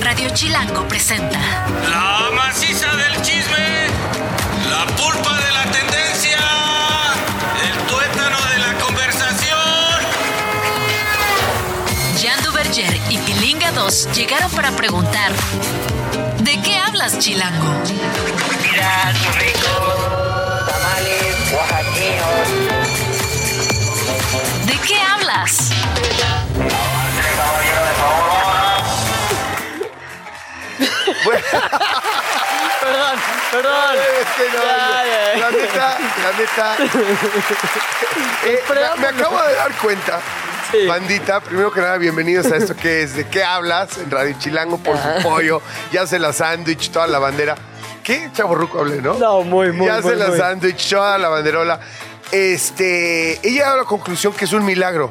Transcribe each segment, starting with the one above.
Radio Chilango presenta. La maciza del chisme, la pulpa de la tendencia, el tuétano de la conversación. Jean Duverger y Pilinga 2 llegaron para preguntar: ¿De qué hablas, Chilango? Mira, sus ricos tamales oaxaqueños. ¿De qué hablas? Perdón, perdón. Es que no, Ya, ya, ya. La neta, la neta. Eh, me, me acabo de dar cuenta. Sí. Bandita, primero que nada, bienvenidos a esto que es ¿De qué hablas? En Radio Chilango por su pollo. Ya se la sándwich, toda la bandera. ¿Qué chaborruco hablé, no? No, muy, muy, Ya muy, se la sándwich, toda la banderola. Este, he llegado a la conclusión que es un milagro.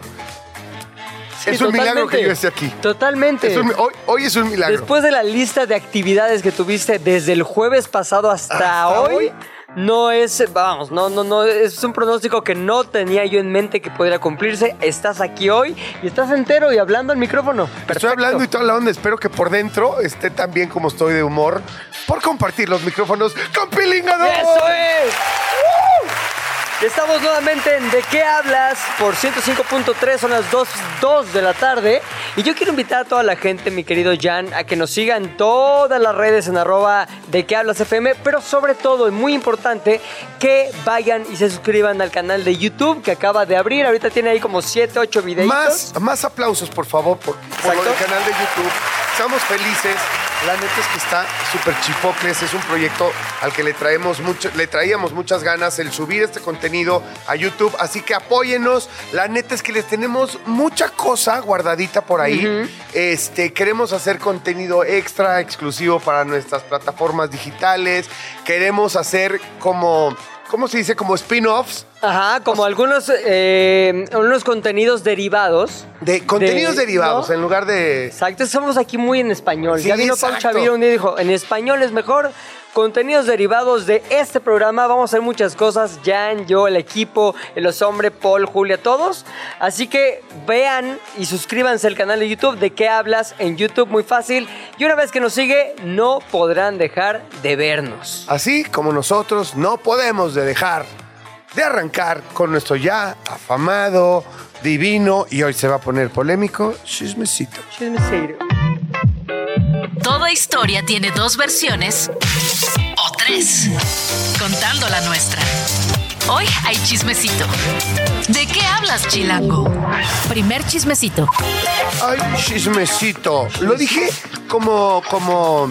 Sí, es un milagro que yo esté aquí. Totalmente. Es un mi- hoy, hoy es un milagro. Después de la lista de actividades que tuviste desde el jueves pasado hasta, ¿Hasta hoy, hoy? no es, vamos, no, no, no, es un pronóstico que no tenía yo en mente que pudiera cumplirse. Estás aquí hoy y estás entero y hablando al micrófono. Estoy hablando y toda la onda. Espero que por dentro esté tan bien como estoy de humor por compartir los micrófonos con Pilinga dos. ¡Eso es! Estamos nuevamente en ¿De qué hablas? Por 105.3, son las 2, 2 de la tarde. Y yo quiero invitar a toda la gente, mi querido Jan, a que nos sigan todas las redes en arroba de qué hablas FM, pero sobre todo, y muy importante, que vayan y se suscriban al canal de YouTube que acaba de abrir. Ahorita tiene ahí como 7, 8 videitos. Más, más aplausos, por favor, por, por lo del canal de YouTube. Estamos felices. La neta es que está súper chipocles. Es un proyecto al que le traemos mucho, le traíamos muchas ganas el subir este contenido a YouTube. Así que apóyenos. La neta es que les tenemos mucha cosa guardadita por ahí. Este, queremos hacer contenido extra, exclusivo para nuestras plataformas digitales. Queremos hacer como, ¿cómo se dice? Como spin-offs. Ajá, como algunos, eh, unos contenidos derivados. De contenidos De- derivados, ¿no? en lugar de. Exacto, somos aquí muy en español. Sí, ya vino Pau. Chaviro un día y dijo, en español es mejor. Contenidos derivados de este programa. Vamos a hacer muchas cosas. Jan, yo, el equipo, los hombres, Paul, Julia, todos. Así que vean y suscríbanse al canal de YouTube. ¿De qué hablas? En YouTube, muy fácil. Y una vez que nos sigue, no podrán dejar de vernos. Así como nosotros no podemos de dejar de arrancar con nuestro ya afamado, divino y hoy se va a poner polémico, chismecito. Chismecito. Toda historia tiene dos versiones o tres, contando la nuestra. Hoy hay chismecito. ¿De qué hablas, Chilango? Primer chismecito. Ay, chismecito. Lo dije como, como,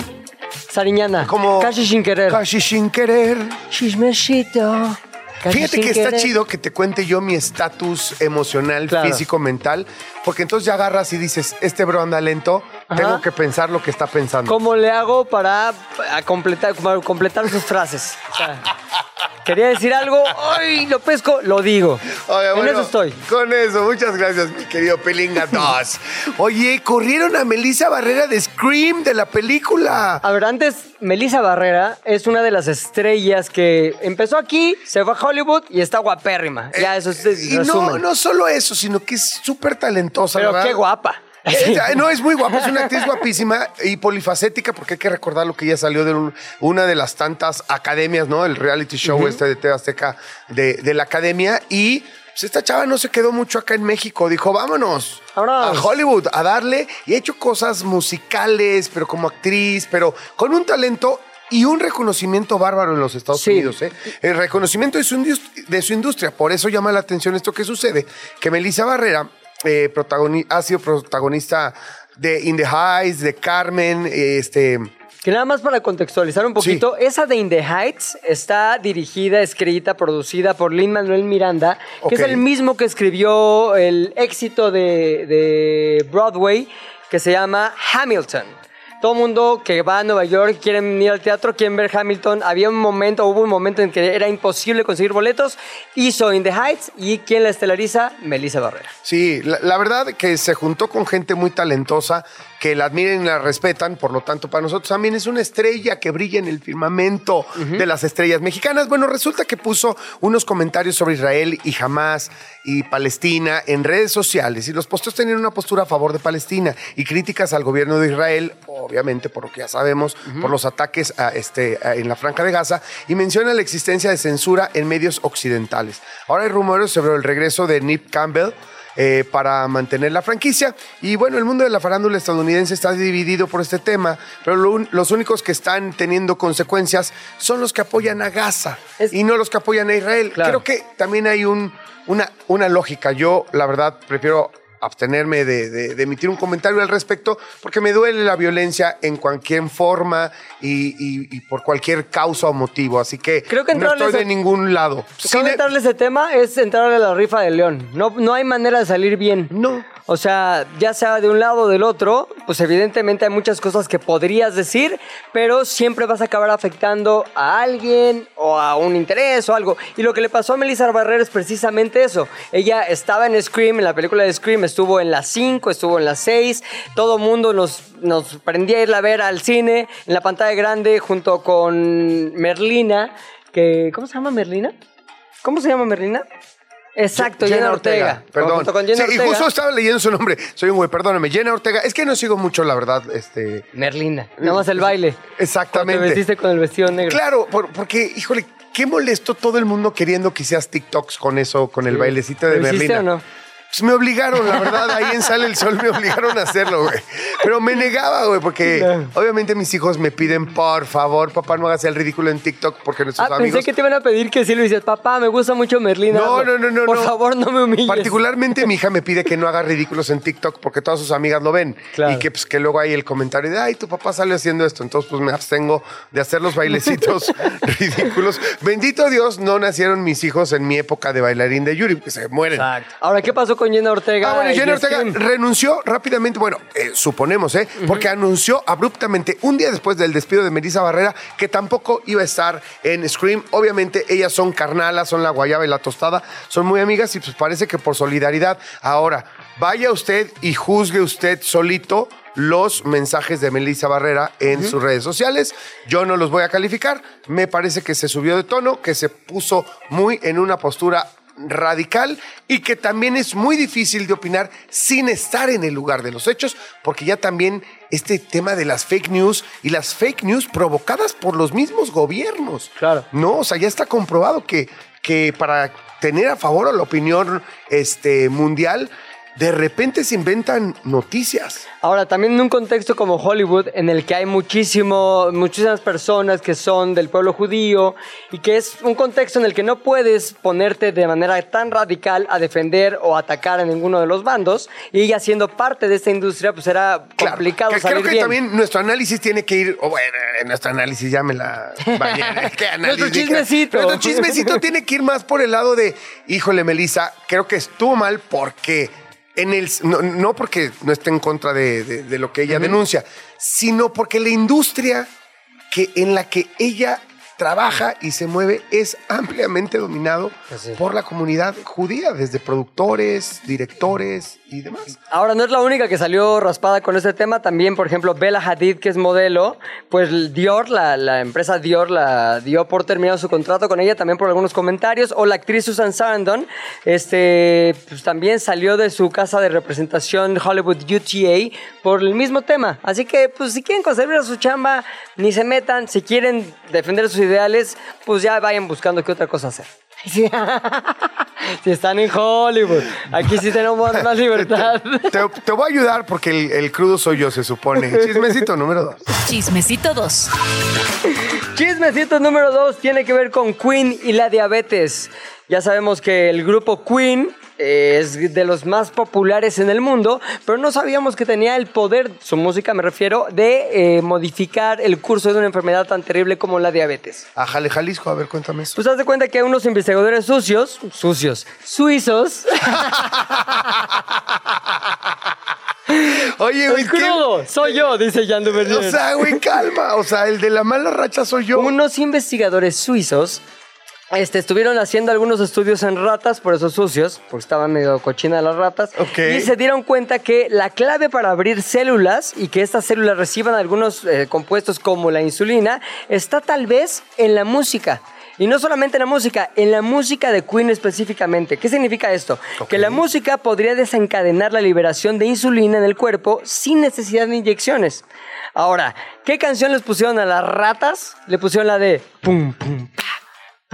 Sariñana. como. Casi sin querer. Casi sin querer. Chismecito. Casi Fíjate que está chido que te cuente yo mi estatus emocional, Claro. físico, mental, porque entonces ya agarras y dices, este bro anda lento, Ajá. tengo que pensar lo que está pensando. ¿Cómo le hago para completar, para completar sus frases? O sea, quería decir algo, ¡ay! Lo pesco, lo digo. Oye, en bueno, eso estoy. Con eso, muchas gracias, mi querido Pelinga 2. Oye, corrieron a Melissa Barrera de Scream de la película. A ver, antes, Melissa Barrera es una de las estrellas que empezó aquí, se fue a Hollywood y está guapérrima. Ya, eso es y no, no solo eso, sino que es súper talentosa. Pero ¿verdad? qué guapa. No, es muy guapa, es una actriz guapísima y polifacética porque hay que recordar lo que ella salió de un- una de las tantas academias, ¿no? El reality show este de TV Azteca de, de la academia y pues, esta chava no se quedó mucho acá en México, dijo, vámonos Vámonos. a Hollywood a darle y ha hecho cosas musicales, pero como actriz, pero con un talento y un reconocimiento bárbaro en los Estados Sí. Unidos. ¿eh? El reconocimiento de su, de su industria. Por eso llama la atención esto que sucede, que Melissa Barrera eh, protagoni- ha sido protagonista de In the Heights, de Carmen, este... Que nada más para contextualizar un poquito, esa de In the Heights está dirigida, escrita, producida por Lin Manuel Miranda, que es el mismo que escribió el éxito de, de Broadway, que se llama Hamilton. Todo mundo que va a Nueva York quieren ir al teatro, quieren ver Hamilton. Había un momento, hubo un momento en que era imposible conseguir boletos. Hizo In the Heights y ¿quién la estelariza? Melissa Barrera. Sí, la, la verdad que se juntó con gente muy talentosa que la admiren y la respetan, por lo tanto para nosotros también es una estrella que brilla en el firmamento de las estrellas mexicanas. Bueno, resulta que puso unos comentarios sobre Israel y Hamas y Palestina en redes sociales y los posteos tenían una postura a favor de Palestina y críticas al gobierno de Israel obviamente, por lo que ya sabemos, por los ataques a, este, a- en la Franja de Gaza, y menciona la existencia de censura en medios occidentales. Ahora hay rumores sobre el regreso de Nip Campbell. Eh, para mantener la franquicia. Y bueno, el mundo de la farándula estadounidense está dividido por este tema, pero lo los únicos que están teniendo consecuencias son los que apoyan a Gaza Es- y no los que apoyan a Israel. Claro. Creo que también hay un, una, una lógica. Yo, la verdad, prefiero abstenerme de, de- de emitir un comentario al respecto porque me duele la violencia en cualquier forma y, y- y por cualquier causa o motivo. Así que, Creo que no estoy de ese- ningún lado. Sin- entrarle ese tema es entrarle a la rifa del león. No, no hay manera de salir bien. No. O sea, ya sea de un lado o del otro, pues evidentemente hay muchas cosas que podrías decir, pero siempre vas a acabar afectando a alguien o a un interés o algo. Y lo que le pasó a Melissa Barrera es precisamente eso. Ella estaba en Scream, en la película de Scream, estuvo en las 5, estuvo en las 6. Todo mundo nos, nos prendía a irla a ver al cine, en la pantalla grande, junto con Merlina, que... ¿Cómo se llama Merlina? ¿Cómo se llama Merlina? Exacto, Jenna, Ortega. Perdón. Junto con Jenna Sí, y Ortega. justo estaba leyendo su nombre. Soy un güey, perdóname. Jenna Ortega. Es que no sigo mucho, la verdad. Este. Merlina. Nada más el baile. Exactamente. Te vestiste con el vestido negro. Claro, por- porque, híjole, qué molesto todo el mundo queriendo que seas TikToks con eso, con el bailecito de ¿Lo Merlina. o no? Pues me obligaron, la verdad, ahí en Sale el Sol me obligaron a hacerlo, güey. Pero me negaba, güey, porque obviamente mis hijos me piden, por favor, papá, no hagas el ridículo en TikTok porque nuestros Ah, amigos... pensé que te iban a pedir que sí lo hicieras. Papá, me gusta mucho Merlina. No, no, no, no. Por no. favor, no me humilles. Particularmente mi hija me pide que no haga ridículos en TikTok porque todas sus amigas lo ven. Claro. Y que, pues, que luego hay el comentario de, ay, tu papá sale haciendo esto. Entonces, pues me abstengo de hacer los bailecitos ridículos. Bendito Dios, no nacieron mis hijos en mi época de bailarín de Yuri, que se mueren. Exacto. Ahora, ¿qué pasó con Jenna Ortega? Ah, bueno, y Jenna Ortega renunció rápidamente, bueno, eh, suponemos, ¿eh? Porque anunció abruptamente, un día después del despido de Melissa Barrera, que tampoco iba a estar en Scream. Obviamente, ellas son carnalas, son la guayaba y la tostada, son muy amigas y pues parece que por solidaridad. Ahora, vaya usted y juzgue usted solito los mensajes de Melissa Barrera en sus redes sociales. Yo no los voy a calificar. Me parece que se subió de tono, que se puso muy en una postura radical y que también es muy difícil de opinar sin estar en el lugar de los hechos, porque ya también este tema de las fake news y las fake news provocadas por los mismos gobiernos. Claro. No, o sea, ya está comprobado que, que para tener a favor a la opinión este, mundial, de repente se inventan noticias. Ahora, también en un contexto como Hollywood, en el que hay muchísimo, muchísimas personas que son del pueblo judío y que es un contexto en el que no puedes ponerte de manera tan radical a defender o atacar a ninguno de los bandos, y ella siendo parte de esta industria, pues era Claro, complicado que salir creo que bien. también nuestro análisis tiene que ir, o bueno, en nuestro análisis ya me la bañé. ¿Qué análisis? Nuestro chismecito. Nuestro chismecito tiene que ir más por el lado de, híjole, Melissa, creo que estuvo mal porque en el, no, no porque no esté en contra de, de- de lo que ella denuncia, sino porque la industria que, en la que ella trabaja y se mueve es ampliamente dominado Así por la comunidad judía, desde productores, directores Ahora, no es la única que salió raspada con este tema. También, por ejemplo, Bella Hadid, que es modelo, pues Dior, la, la empresa Dior, la dio por terminado su contrato con ella también por algunos comentarios. O la actriz Susan Sarandon, este, pues también salió de su casa de representación Hollywood UTA por el mismo tema. Así que, pues si quieren conservar su chamba, ni se metan. Si quieren defender sus ideales, pues ya vayan buscando qué otra cosa hacer. Sí. si están en Hollywood, aquí sí tenemos más libertad. Te, te voy a ayudar porque el, el crudo soy yo, se supone. Chismecito número dos. Chismecito 2. Chismecito número dos tiene que ver con Queen y la diabetes. Ya sabemos que el grupo Queen es de los más populares en el mundo, pero no sabíamos que tenía el poder, su música me refiero, de eh, modificar el curso de una enfermedad tan terrible como la diabetes. A Jale Jalisco, a ver, cuéntame eso. Pues haz de cuenta que unos investigadores sucios, sucios, suizos, Oye, güey, crudo, soy yo, dice Jan Duvernier. O sea, güey, calma. O sea, el de la mala racha soy yo. Unos investigadores suizos este, estuvieron haciendo algunos estudios en ratas, por eso sucios, porque estaban medio cochinas las ratas. Y se dieron cuenta que la clave para abrir células y que estas células reciban algunos eh, compuestos como la insulina está tal vez en la música. Y no solamente en la música, en la música de Queen específicamente. ¿Qué significa esto? Que la música podría desencadenar la liberación de insulina en el cuerpo sin necesidad de inyecciones. Ahora, ¿qué canción les pusieron a las ratas? Le pusieron la de pum pum pa,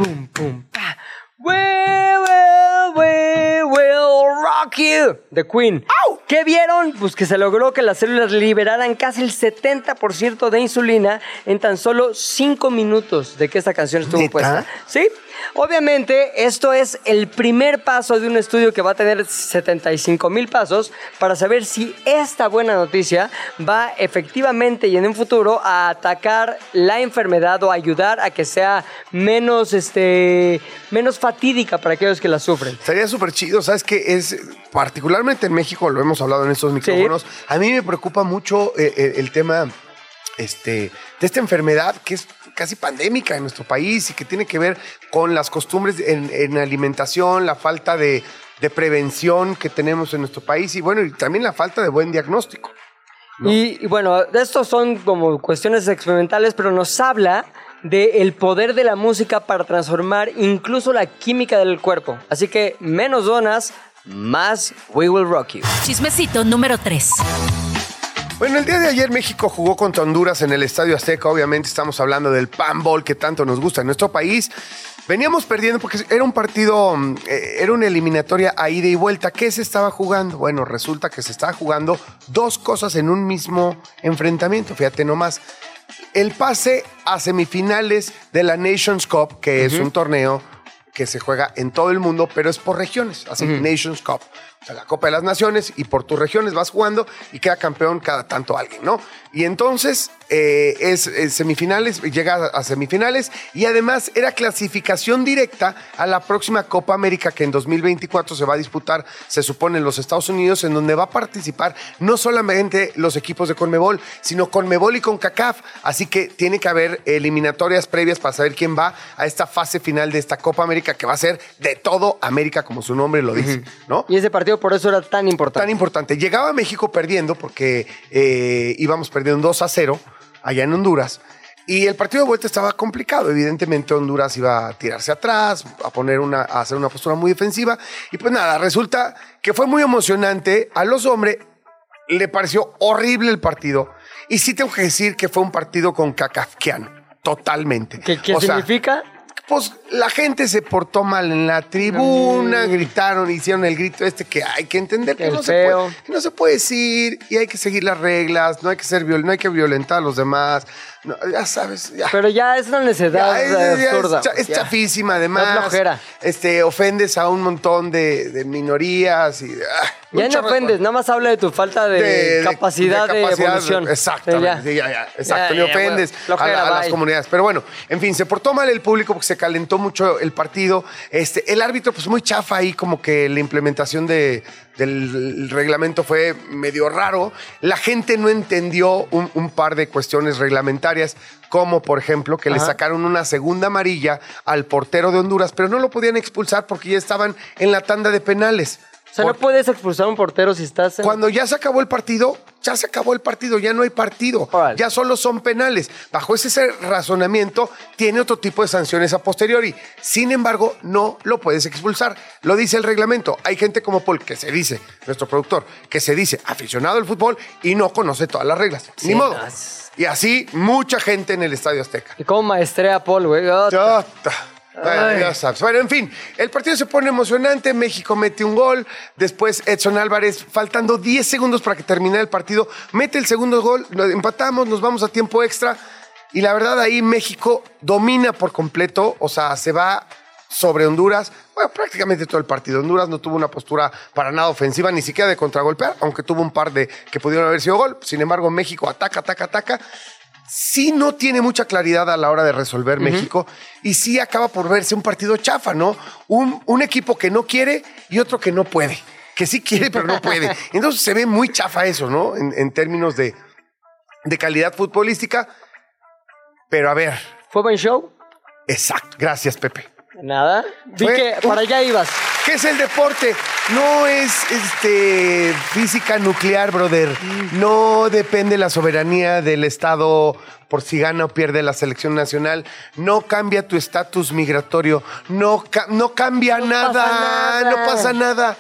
pum boom, pa. We will, we will rock you. The Queen. ¿Qué vieron? Pues que se logró que las células liberaran casi el 70% de insulina en tan solo 5 minutos de que esta canción estuvo ¿Neta? puesta. ¿Sí? Obviamente, esto es el primer paso de un estudio que va a tener 75 mil pasos para saber si esta buena noticia va efectivamente y en un futuro a atacar la enfermedad o ayudar a que sea menos, este, menos fatídica para aquellos que la sufren. Estaría súper chido, ¿sabes qué? Es, particularmente en México, lo hemos hablado en estos micrófonos, a mí me preocupa mucho eh, eh, el tema este, de esta enfermedad que es casi pandémica en nuestro país y que tiene que ver con las costumbres en, en alimentación, la falta de, de prevención que tenemos en nuestro país y bueno, y también la falta de buen diagnóstico. Y, y bueno, estos son como cuestiones experimentales, pero nos habla del poder de la música para transformar incluso la química del cuerpo. Así que menos donas, más We Will Rock You. Chismecito número 3. Bueno, el día de ayer México jugó contra Honduras en el Estadio Azteca. Obviamente estamos hablando del panball que tanto nos gusta en nuestro país. Veníamos perdiendo porque era un partido, mm, eh, era una eliminatoria a ida y vuelta. ¿Qué se estaba jugando? Bueno, resulta que se estaba jugando dos cosas en un mismo enfrentamiento. Fíjate nomás. El pase a semifinales de la Nations Cup, que es un torneo que se juega en todo el mundo, pero es por regiones, así Nations Cup. O sea, la Copa de las Naciones y por tus regiones vas jugando y queda campeón cada tanto alguien, ¿no? Y entonces eh, es, es semifinales, llega a, a semifinales y además era clasificación directa a la próxima Copa América que en 2024 se va a disputar, se supone, en los Estados Unidos, en donde va a participar no solamente los equipos de Conmebol, sino Conmebol y CONCACAF. Así que tiene que haber eliminatorias previas para saber quién va a esta fase final de esta Copa América que va a ser de todo América, como su nombre lo dice, ¿no? Y ese partido por eso era tan importante. tan importante. Llegaba México perdiendo porque eh, íbamos perdiendo 2 a 0 allá en Honduras. Y el partido de vuelta estaba complicado. Evidentemente Honduras iba a tirarse atrás, a poner una, a hacer una postura muy defensiva. Y pues nada, resulta que fue muy emocionante. A los hombres le pareció horrible el partido. Y sí tengo que decir que fue un partido con Kafkiano. Totalmente. ¿Qué, qué O sea, significa? Pues la gente se portó mal en la tribuna, gritaron, hicieron el grito este que hay que entender que no, se puede, que no se puede decir y hay que seguir las reglas, no hay que ser no hay que violentar a los demás, no, ya sabes, ya. Pero ya es una necesidad Ya, absurda. cha- es chafísima, además. Flojera. Este, ofendes a un montón de, de minorías y. ah, Ya no ofendes, nada más habla de tu falta de, capacidad de, capacidad, evolución. Exactamente. Ya, ya, exacto. Le ofendes bueno, a, las comunidades. Pero bueno, en fin, se portó mal el público porque se calentó mucho el partido. Este, el árbitro, pues muy chafa ahí, como que la implementación de, del reglamento fue medio raro. La gente no entendió un, un par de cuestiones reglamentarias, como por ejemplo que le sacaron una segunda amarilla al portero de Honduras, pero no lo podían expulsar porque ya estaban en la tanda de penales. O sea, no puedes expulsar a un portero si estás en... cuando ya se acabó el partido, ya se acabó el partido, ya no hay partido, Órale. ya solo son penales. Bajo ese razonamiento, tiene otro tipo de sanciones a posteriori. Sin embargo, no lo puedes expulsar. Lo dice el reglamento. Hay gente como Paul, que se dice, nuestro productor, que se dice aficionado al fútbol y no conoce todas las reglas. Sí, Ni modo. no, Y así, mucha gente en el Estadio Azteca. Y como maestrea Paul, güey. Ota. Chota. Bueno, Ay. ya sabes. Bueno, en fin, el partido se pone emocionante. México mete un gol. Después Edson Álvarez, faltando 10 segundos para que termine el partido, mete el segundo gol. Empatamos, nos vamos a tiempo extra. Y la verdad, ahí México domina por completo. O sea, se va sobre Honduras. Bueno, prácticamente todo el partido. Honduras no tuvo una postura para nada ofensiva, ni siquiera de contragolpear, aunque tuvo un par de que pudieron haber sido gol. Sin embargo, México ataca, ataca, ataca sí no tiene mucha claridad a la hora de resolver México y sí acaba por verse un partido chafa, ¿no? Un, un equipo que no quiere y otro que no puede, que sí quiere pero no puede. Entonces se ve muy chafa eso, ¿no? En, en términos de, de calidad futbolística. Pero a ver, ¿Fue buen show? exacto. Gracias, Pepe. Nada. Vi que para allá ibas. ¿Qué es el deporte? No es este, física nuclear, brother. No depende la soberanía del Estado por si gana o pierde la selección nacional. No cambia tu estatus migratorio. No, ca- no cambia No nada. pasa nada. No pasa nada.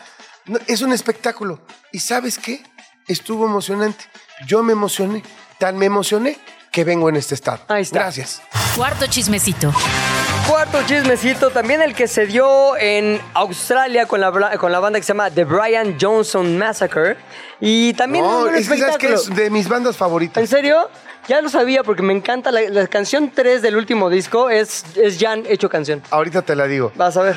No, es un espectáculo. ¿Y sabes qué? Estuvo emocionante. Yo me emocioné. Tan me emocioné que vengo en este estado. Ahí está. Gracias. Cuarto chismecito. Cuarto chismecito, también el que se dio en Australia con la, con la banda que se llama The Brian Johnson Massacre. Y también No, es que sabes que espectáculo. es de mis bandas favoritas. ¿En serio? Ya lo sabía porque me encanta. La, la canción 3 del último disco es, es Jan hecho canción. Ahorita te la digo. Vas a ver.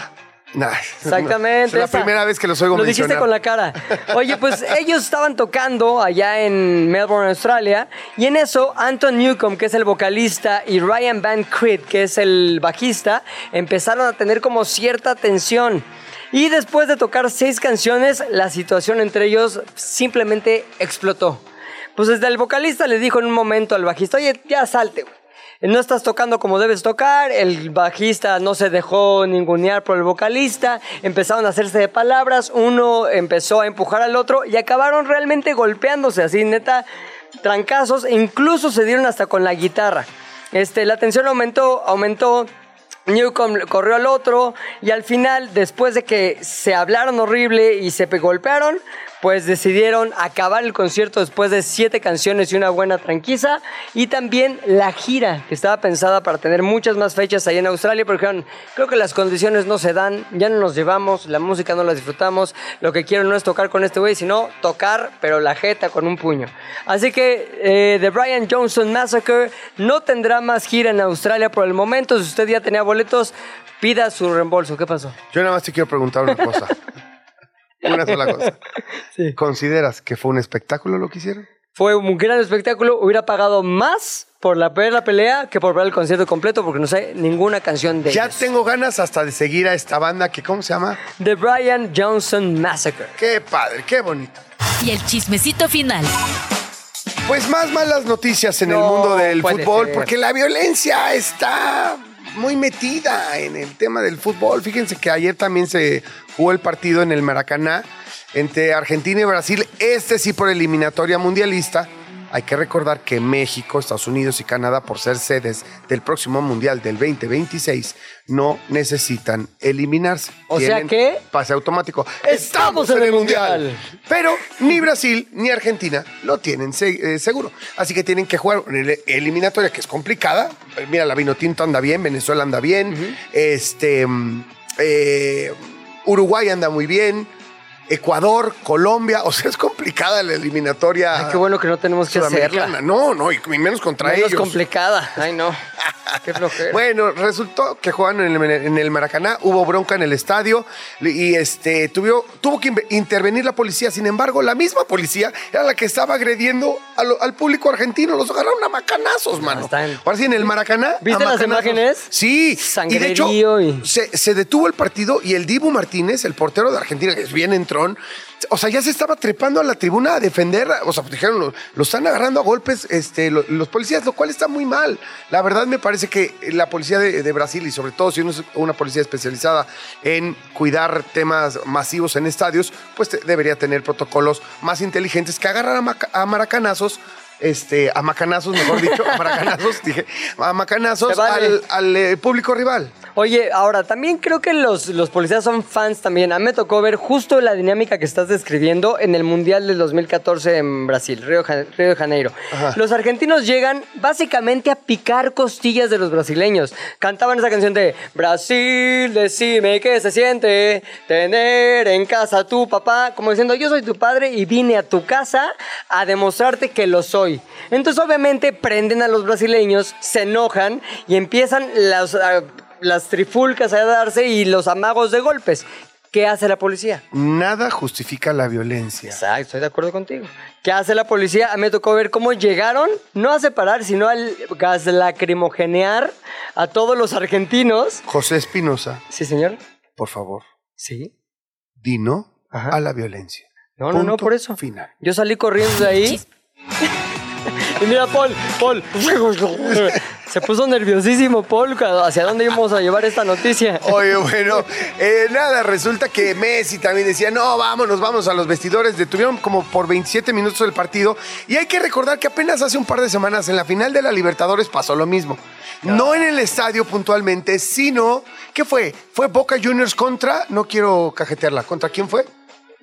Nah, Exactamente. Es la primera vez que los oigo Lo dijiste con la cara. Oye, pues ellos estaban tocando allá en Melbourne, Australia, y en eso Anton Newcomb, que es el vocalista, y Ryan Van Creed, que es el bajista, empezaron a tener como cierta tensión. Y después de tocar seis canciones, la situación entre ellos simplemente explotó. Pues desde el vocalista le dijo en un momento al bajista, oye, ya salte, güey. No estás tocando como debes tocar, el bajista no se dejó ningunear por el vocalista, empezaron a hacerse de palabras, uno empezó a empujar al otro y acabaron realmente golpeándose, así neta, trancazos, incluso se dieron hasta con la guitarra. Este, la tensión aumentó, aumentó, Newcomb corrió al otro y al final, después de que se hablaron horrible y se pe- golpearon, pues decidieron acabar el concierto después de siete canciones y una buena tranquiza. Y también la gira, que estaba pensada para tener muchas más fechas ahí en Australia, porque dijeron, creo que las condiciones no se dan, ya no nos llevamos, la música no la disfrutamos, lo que quiero no es tocar con este güey, sino tocar, pero la jeta con un puño. Así que eh, The Brian Johnson Massacre no tendrá más gira en Australia por el momento. Si usted ya tenía boletos, pida su reembolso. ¿Qué pasó? Yo nada más te quiero preguntar una cosa. una sola cosa. Sí. ¿Consideras que fue un espectáculo lo que hicieron? Fue un gran espectáculo. Hubiera pagado más por la, ver la pelea que por ver el concierto completo porque no sé ninguna canción de Ya ellos. tengo ganas hasta de seguir a esta banda que, ¿cómo se llama? The Brian Johnson Massacre. Qué padre, qué bonito. Y el chismecito final. Pues más malas noticias en el mundo del fútbol, ser. porque la violencia está muy metida en el tema del fútbol. Fíjense que ayer también se jugó el partido en el Maracaná entre Argentina y Brasil, este sí por eliminatoria mundialista. Hay que recordar que México, Estados Unidos y Canadá, por ser sedes del próximo Mundial del 2026, no necesitan eliminarse. O sea que- Pase automático. Estamos en el Mundial. Pero ni Brasil ni Argentina lo tienen se- eh, seguro. Así que tienen que jugar en el- eliminatoria, que es complicada. Mira, la Vinotinto anda bien, Venezuela anda bien, este, mm, eh, Uruguay anda muy bien, Ecuador, Colombia. O sea, es complicada la eliminatoria. Ay, qué bueno que no tenemos que hacerla. No, no, y menos contra Menos ellos. complicada. Ay, no. Qué flojera. Bueno, resultó que jugaban en el, en el Maracaná, hubo bronca en el estadio y este tuvo, tuvo que intervenir la policía. Sin embargo, la misma policía era la que estaba agrediendo al público argentino. Los agarraron a macanazos, mano. Ahora sí, en el Maracaná. ¿Viste las imágenes? Sí. Y de hecho, Sangrerío y- se, se detuvo el partido y el Dibu Martínez, el portero de Argentina, que es bien o sea, ya se estaba trepando a la tribuna a defender, o sea, pues dijeron, lo, están agarrando a golpes este, lo- los policías, lo cual está muy mal. La verdad me parece que la policía de, Brasil, y sobre todo si uno es una policía especializada en cuidar temas masivos en estadios, pues debería tener protocolos más inteligentes que agarrar a maracanazos. Este, a macanazos, mejor dicho, a maracanazos, dije, a macanazos vale. al, al, eh, público rival. Oye, ahora, también creo que los, los policías son fans también. A mí me tocó ver justo la dinámica que estás describiendo en el Mundial del 2014 en Brasil, Río, Río de Janeiro. Ajá. Los argentinos llegan básicamente a picar costillas de los brasileños. Cantaban esa canción de Brasil, decime qué se siente tener en casa a tu papá, como diciendo, yo soy tu padre y vine a tu casa a demostrarte que lo soy. Entonces, obviamente, prenden a los brasileños, se enojan y empiezan las, las trifulcas a darse y los amagos de golpes. ¿Qué hace la policía? Nada justifica la violencia. Exacto, estoy de acuerdo contigo. ¿Qué hace la policía? A mí me tocó ver cómo llegaron, no a separar, sino al gas lacrimogenear a todos los argentinos. José Espinosa, Sí, señor. por favor, Sí. di no Ajá. a la violencia. No, no, no, por eso. Final. Yo salí corriendo de ahí. Y mira, Paul, Paul. Se puso nerviosísimo, Paul, hacia dónde íbamos a llevar esta noticia. Oye, bueno, eh, nada, resulta que Messi también decía, no, vámonos, vamos a los vestidores. Detuvieron como por 27 minutos el partido. Y hay que recordar que apenas hace un par de semanas en la final de la Libertadores pasó lo mismo. No en el estadio puntualmente, sino, ¿qué fue? Fue Boca Juniors contra, no quiero cajetearla, ¿contra quién fue?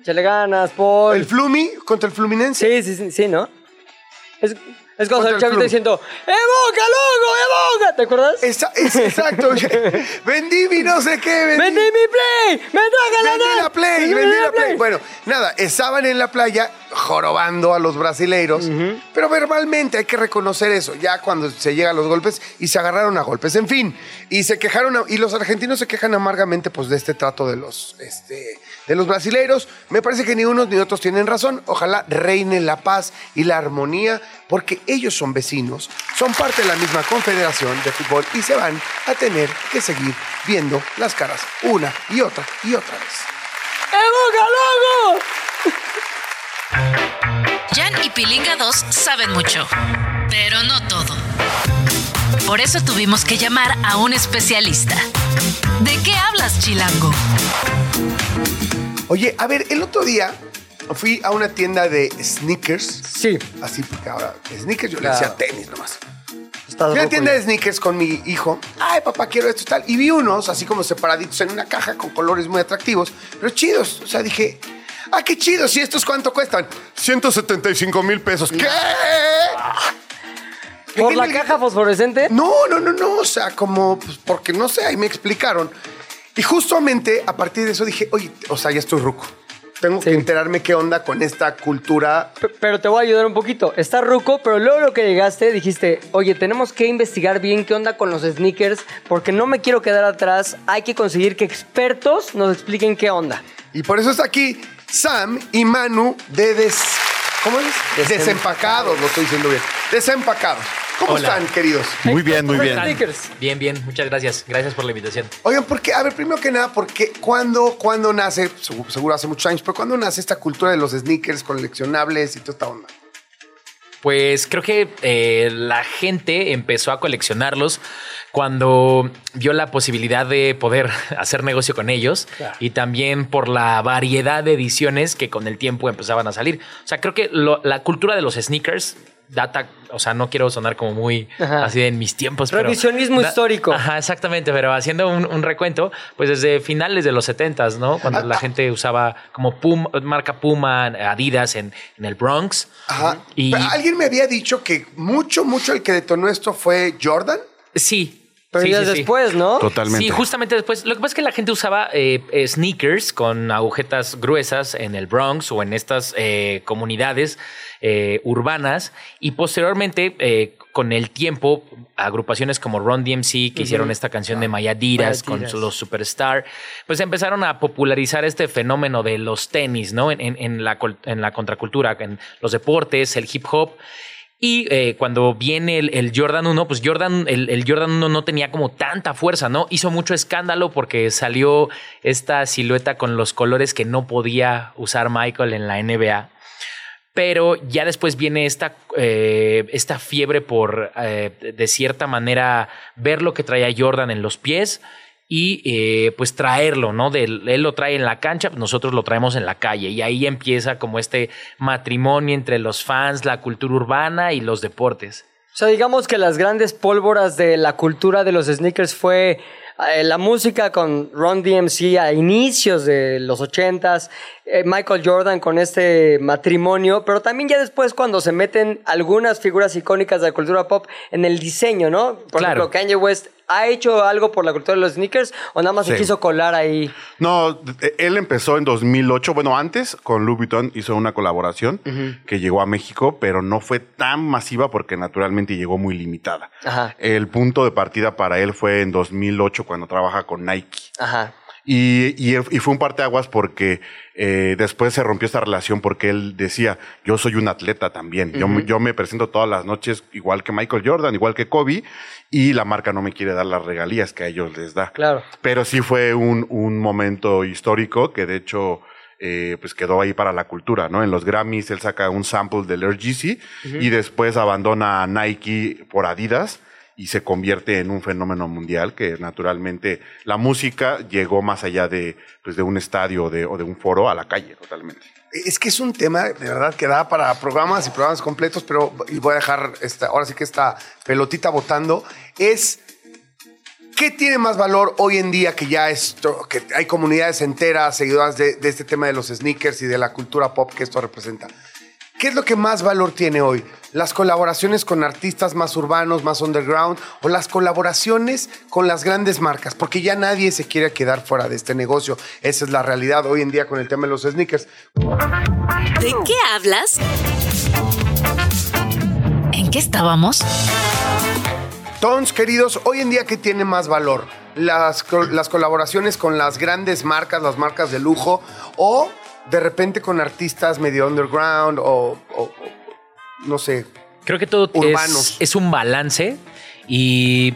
Chale ganas, Paul. ¿El Flumi? ¿Contra el Fluminense? Sí, sí, sí, sí, ¿no? Es, es como Contra el chavito diciendo, ¡Evoca, loco, evoca! ¿Te acuerdas? Esa- es exacto. vendí mi no sé qué, vendí. ¡Vendí mi play! ¡Me la Vendí la play, vendí la play. Bueno, nada, estaban en la playa jorobando a los brasileiros, pero verbalmente hay que reconocer eso, ya cuando se llega a los golpes y se agarraron a golpes, en fin, y se quejaron, a- y los argentinos se quejan amargamente pues de este trato de los, este, de los brasileiros. Me parece que ni unos ni otros tienen razón, ojalá reine la paz y la armonía, porque ellos son vecinos, son parte de la misma confederación de fútbol y se van a tener que seguir viendo las caras una y otra y otra vez. ¡Evoca, loco! Jan y Pilinga 2 saben mucho, pero no todo. Por eso tuvimos que llamar a un especialista. ¿De qué hablas, Chilango? Oye, a ver, el otro día fui a una tienda de sneakers. Sí, Así, porque ahora sneakers yo Claro. le decía tenis nomás. Fui a rojo tienda ya. de sneakers con mi hijo. Ay, papá, quiero esto y tal. Y vi unos así como separaditos en una caja con colores muy atractivos, pero chidos. O sea, dije, ah, qué chidos. ¿Y estos cuánto cuestan? 175 mil pesos. ¿Qué? ¿Por ¿Qué la caja fosforescente? No, no, no, no. O sea, como, pues, porque no sé, ahí me explicaron. Y justamente a partir de eso dije, oye, o sea, ya estoy ruco. Tengo Sí. que enterarme qué onda con esta cultura. P- Pero te voy a ayudar un poquito. Está ruco, pero luego lo que llegaste dijiste, oye, tenemos que investigar bien qué onda con los sneakers, porque no me quiero quedar atrás. Hay que conseguir que expertos nos expliquen qué onda. Y por eso está aquí Sam y Manu de des... ¿Cómo es? Desem- Desempacados, lo estoy diciendo bien. Desempacados. ¿Cómo Hola. están, queridos? Muy bien, muy bien. Bien, bien, muchas gracias. Gracias por la invitación. Oigan, porque, a ver, primero que nada, porque cuando, cuando nace, seguro, seguro hace muchos años, pero cuando nace esta cultura de los sneakers coleccionables y toda esta onda? Pues creo que eh, la gente empezó a coleccionarlos cuando vio la posibilidad de poder hacer negocio con ellos Claro. y también por la variedad de ediciones que con el tiempo empezaban a salir. O sea, creo que lo- la cultura de los sneakers data, o sea, no quiero sonar como muy Ajá. así de en mis tiempos. pero Revisionismo da- histórico. Ajá, exactamente, pero haciendo un, un recuento, pues desde finales de los 70s, ¿no? Cuando Ah, la gente usaba como Puma, marca Puma, Adidas en, en el Bronx. Ajá. Y Pero alguien me había dicho que mucho, mucho el que detonó esto fue Jordan. sí. Pero sí, ya sí, sí. después, ¿no? Totalmente. Sí, justamente después. Lo que pasa es que la gente usaba eh, eh, sneakers con agujetas gruesas en el Bronx o en estas eh, comunidades eh, urbanas y posteriormente eh, con el tiempo agrupaciones como Ron DMC que hicieron esta canción de Mayadiras con los Superstar pues empezaron a popularizar este fenómeno de los tenis no en, en- en la, col- en la contracultura en los deportes el hip hop y eh, cuando viene el, Jordan 1, pues Jordan, el, el Jordan 1 no tenía como tanta fuerza, ¿no? Hizo mucho escándalo porque salió esta silueta con los colores que no podía usar Michael en la NBA. Pero ya después viene esta, eh, esta fiebre por, eh, de cierta manera, ver lo que traía Jordan en los pies y eh, pues traerlo, ¿no? De, él lo trae en la cancha, nosotros lo traemos en la calle. Y ahí empieza como este matrimonio entre los fans, la cultura urbana y los deportes. O sea, digamos que las grandes pólvoras de la cultura de los sneakers fue eh, la música con Ron DMC a inicios de los 80s, eh, Michael Jordan con este matrimonio, pero también ya después cuando se meten algunas figuras icónicas de la cultura pop en el diseño, ¿no? Por Claro. ejemplo, Kanye West ha hecho algo por la cultura de los sneakers o nada más se quiso colar ahí. No, eh, él empezó en 2008, bueno, antes con Louis Vuitton hizo una colaboración que llegó a México, pero no fue tan masiva porque naturalmente llegó muy limitada. Ajá. El punto de partida para él fue en 2008 cuando trabaja con Nike. Ajá. Y, y, y fue un parteaguas porque eh, después se rompió esta relación porque él decía, yo soy un atleta también, yo, me- yo me presento todas las noches igual que Michael Jordan, igual que Kobe, y la marca no me quiere dar las regalías que a ellos les da. Claro. Pero sí fue un, un momento histórico que de hecho eh, pues quedó ahí para la cultura, ¿no? En los Grammys él saca un sample del Air Yeezy y después abandona a Nike por Adidas y se convierte en un fenómeno mundial que naturalmente la música llegó más allá de, pues, de un estadio o de, o de un foro a la calle totalmente. Es que es un tema de verdad que da para programas y programas completos, pero y voy a dejar esta, ahora sí que esta pelotita votando. Es ¿qué tiene más valor hoy en día que ya esto, que hay comunidades enteras seguidoras de, de este tema de los sneakers y de la cultura pop que esto representa? ¿Qué es lo que más valor tiene hoy? ¿Las colaboraciones con artistas más urbanos, más underground o las colaboraciones con las grandes marcas? Porque ya nadie se quiere quedar fuera de este negocio. Esa es la realidad hoy en día con el tema de los sneakers. ¿De qué hablas? ¿En qué estábamos? Tons, queridos, hoy en día, ¿qué tiene más valor? Las, las colaboraciones con las grandes marcas, las marcas de lujo, o de repente con artistas medio underground o, o- o- no sé. Creo que todo Urbanos. es, es un balance y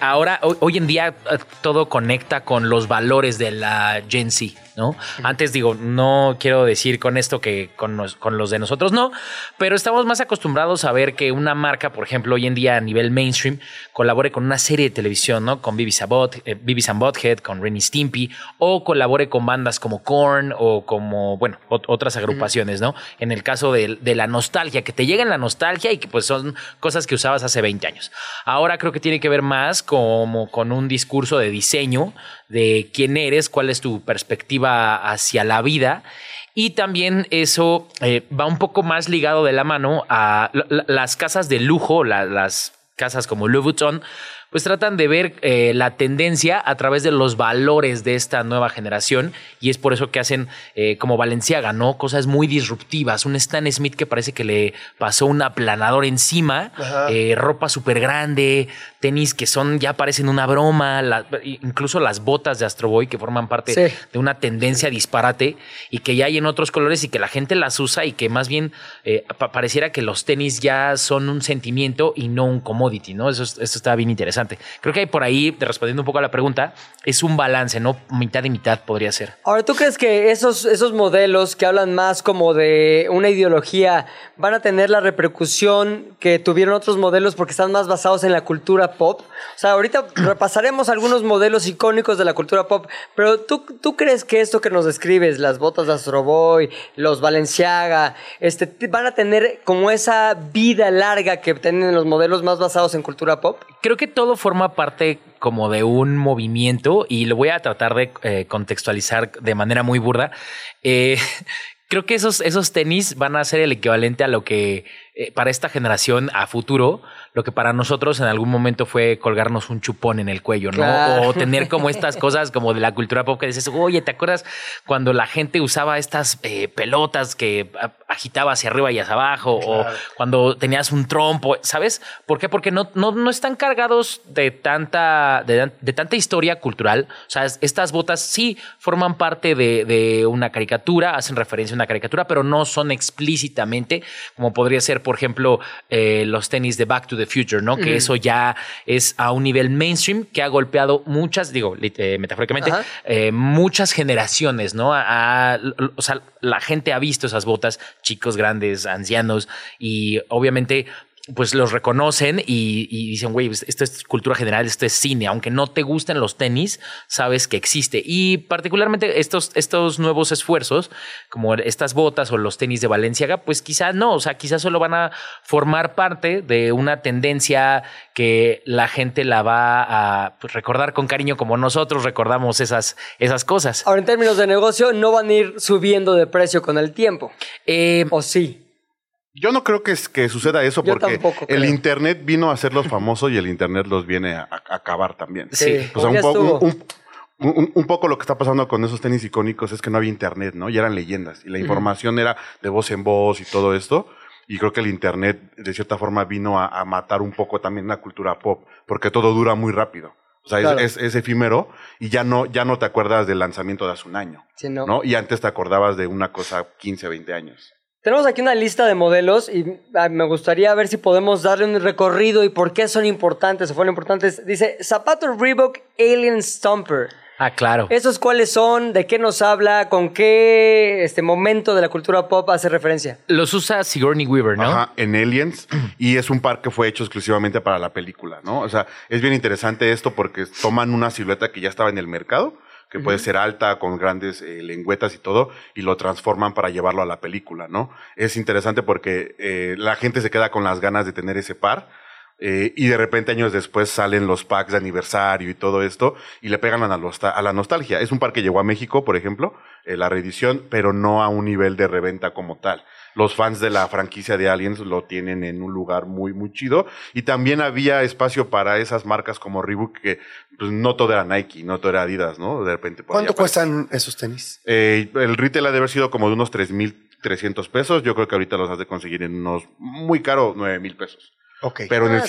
ahora, hoy, hoy en día, eh, todo conecta con los valores de la Gen Z, ¿no? Antes digo, no quiero decir con esto que con, nos- con los de nosotros no, pero estamos más acostumbrados a ver que una marca, por ejemplo, hoy en día a nivel mainstream, colabore con una serie de televisión, ¿no? Con Beavis Butt- eh, Beavis and Butthead, con Renny Stimpy, o colabore con bandas como Korn o como, bueno, ot- otras agrupaciones, ¿no? En el caso de, de la nostalgia, que te llega en la nostalgia y que pues son cosas que usabas hace 20 años. Ahora creo que tiene que ver más como con un discurso de diseño, de quién eres, cuál es tu perspectiva hacia la vida. Y también eso eh, va un poco más ligado de la mano a la- la- las casas de lujo, la- las casas como Louis Vuitton, pues tratan de ver eh, la tendencia a través de los valores de esta nueva generación y es por eso que hacen eh, como Valenciaga, ¿no? Cosas muy disruptivas. Un Stan Smith que parece que le pasó un aplanador encima, eh, ropa súper grande, tenis que son ya parecen una broma, la- incluso las botas de Astro Boy que forman parte Sí. de una tendencia disparate y que ya hay en otros colores y que la gente las usa y que más bien pa- pareciera que los tenis ya son un sentimiento y no un commodity, ¿no? Eso, es- eso está bien interesante. Creo que hay por ahí, respondiendo un poco a la pregunta, es un balance, ¿no? Mitad y mitad podría ser. Ahora, ¿tú crees que esos, esos modelos que hablan más como de una ideología van a tener la repercusión que tuvieron otros modelos porque están más basados en la cultura pop? O sea, ahorita repasaremos algunos modelos icónicos de la cultura pop, pero ¿tú, tú crees que esto que nos describes, las botas de Astro Boy, los Balenciaga, este, van a tener como esa vida larga que tienen los modelos más basados en cultura pop? Creo que todo forma parte como de un movimiento y lo voy a tratar de eh, contextualizar de manera muy burda. Eh, creo que esos, esos tenis van a ser el equivalente a lo que eh, para esta generación a futuro, lo que para nosotros en algún momento fue colgarnos un chupón en el cuello, ¿no? Claro. O tener como estas cosas como de la cultura pop que dices, oye, ¿te acuerdas cuando la gente usaba estas eh, pelotas que agitaba hacia arriba y hacia abajo? O cuando tenías un trompo, ¿sabes? ¿Por qué? Porque no, no, no están cargados de tanta, de, de tanta historia cultural. O sea, es- estas botas sí forman parte de, de una caricatura, hacen referencia a una caricatura, pero no son explícitamente como podría ser, por ejemplo, eh, los tenis de Back to the Future, ¿no? Que eso ya es a un nivel mainstream que ha golpeado muchas, digo, eh, metafóricamente, eh, muchas generaciones, ¿no? A- a- o sea, la gente ha visto esas botas, chicos, grandes, ancianos, y obviamente pues los reconocen y, y dicen, güey, pues, esto es cultura general, esto es cine, aunque no te gusten los tenis, sabes que existe. Y particularmente estos, estos nuevos esfuerzos, como estas botas o los tenis de Valenciaga, pues quizás no, o sea, quizás solo van a formar parte de una tendencia que la gente la va a pues, recordar con cariño como nosotros recordamos esas, esas cosas. Ahora, en términos de negocio, no van a ir subiendo de precio con el tiempo. Eh, ¿O sí? Yo no creo que, es- que suceda eso Yo porque tampoco el creo. Internet vino a hacerlos famosos y el Internet los viene a, a acabar también. Sí, O sea, un, poco- estuvo. un- un- un- un poco lo que está pasando con esos tenis icónicos es que no había Internet, ¿no? Y eran leyendas. Y la información era de voz en voz y todo esto. Y creo que el Internet, de cierta forma, vino a, a matar un poco también la cultura pop, porque todo dura muy rápido. O sea, es- Claro. es, es efímero y ya no, ya no te acuerdas del lanzamiento de hace un año. Sí, no. ¿no? Y antes te acordabas de una cosa 15, 20 años. Tenemos aquí una lista de modelos y ah, me gustaría ver si podemos darle un recorrido y por qué son importantes o fueron importantes. Dice zapato Reebok Alien Stomper. Ah, claro. ¿Esos cuáles son? ¿De qué nos habla? ¿Con qué este momento de la cultura pop hace referencia? Los usa Sigourney Weaver, ¿no? Ajá, en Aliens. y es un par que fue hecho exclusivamente para la película, ¿no? O sea, es bien interesante esto porque toman una silueta que ya estaba en el mercado, que puede ser alta, con grandes eh, lengüetas y todo, y lo transforman para llevarlo a la película, ¿no? Es interesante porque eh, la gente se queda con las ganas de tener ese par. eh, y de repente años después salen los packs de aniversario y todo esto y le pegan a la, a la nostalgia. Es un par que llegó a México, por ejemplo, eh, la reedición, pero no a un nivel de reventa como tal. Los fans de la franquicia de Aliens lo tienen en un lugar muy, muy chido. Y también había espacio para esas marcas como Reebok, que pues, no todo era Nike, no todo era Adidas, ¿no? De repente. por ¿Cuánto cuestan esos tenis? Eh, el retail ha de haber sido como de unos 3.300 pesos. Yo creo que ahorita los has de conseguir en unos muy caro, 9,000 pesos. Ok. Pero el,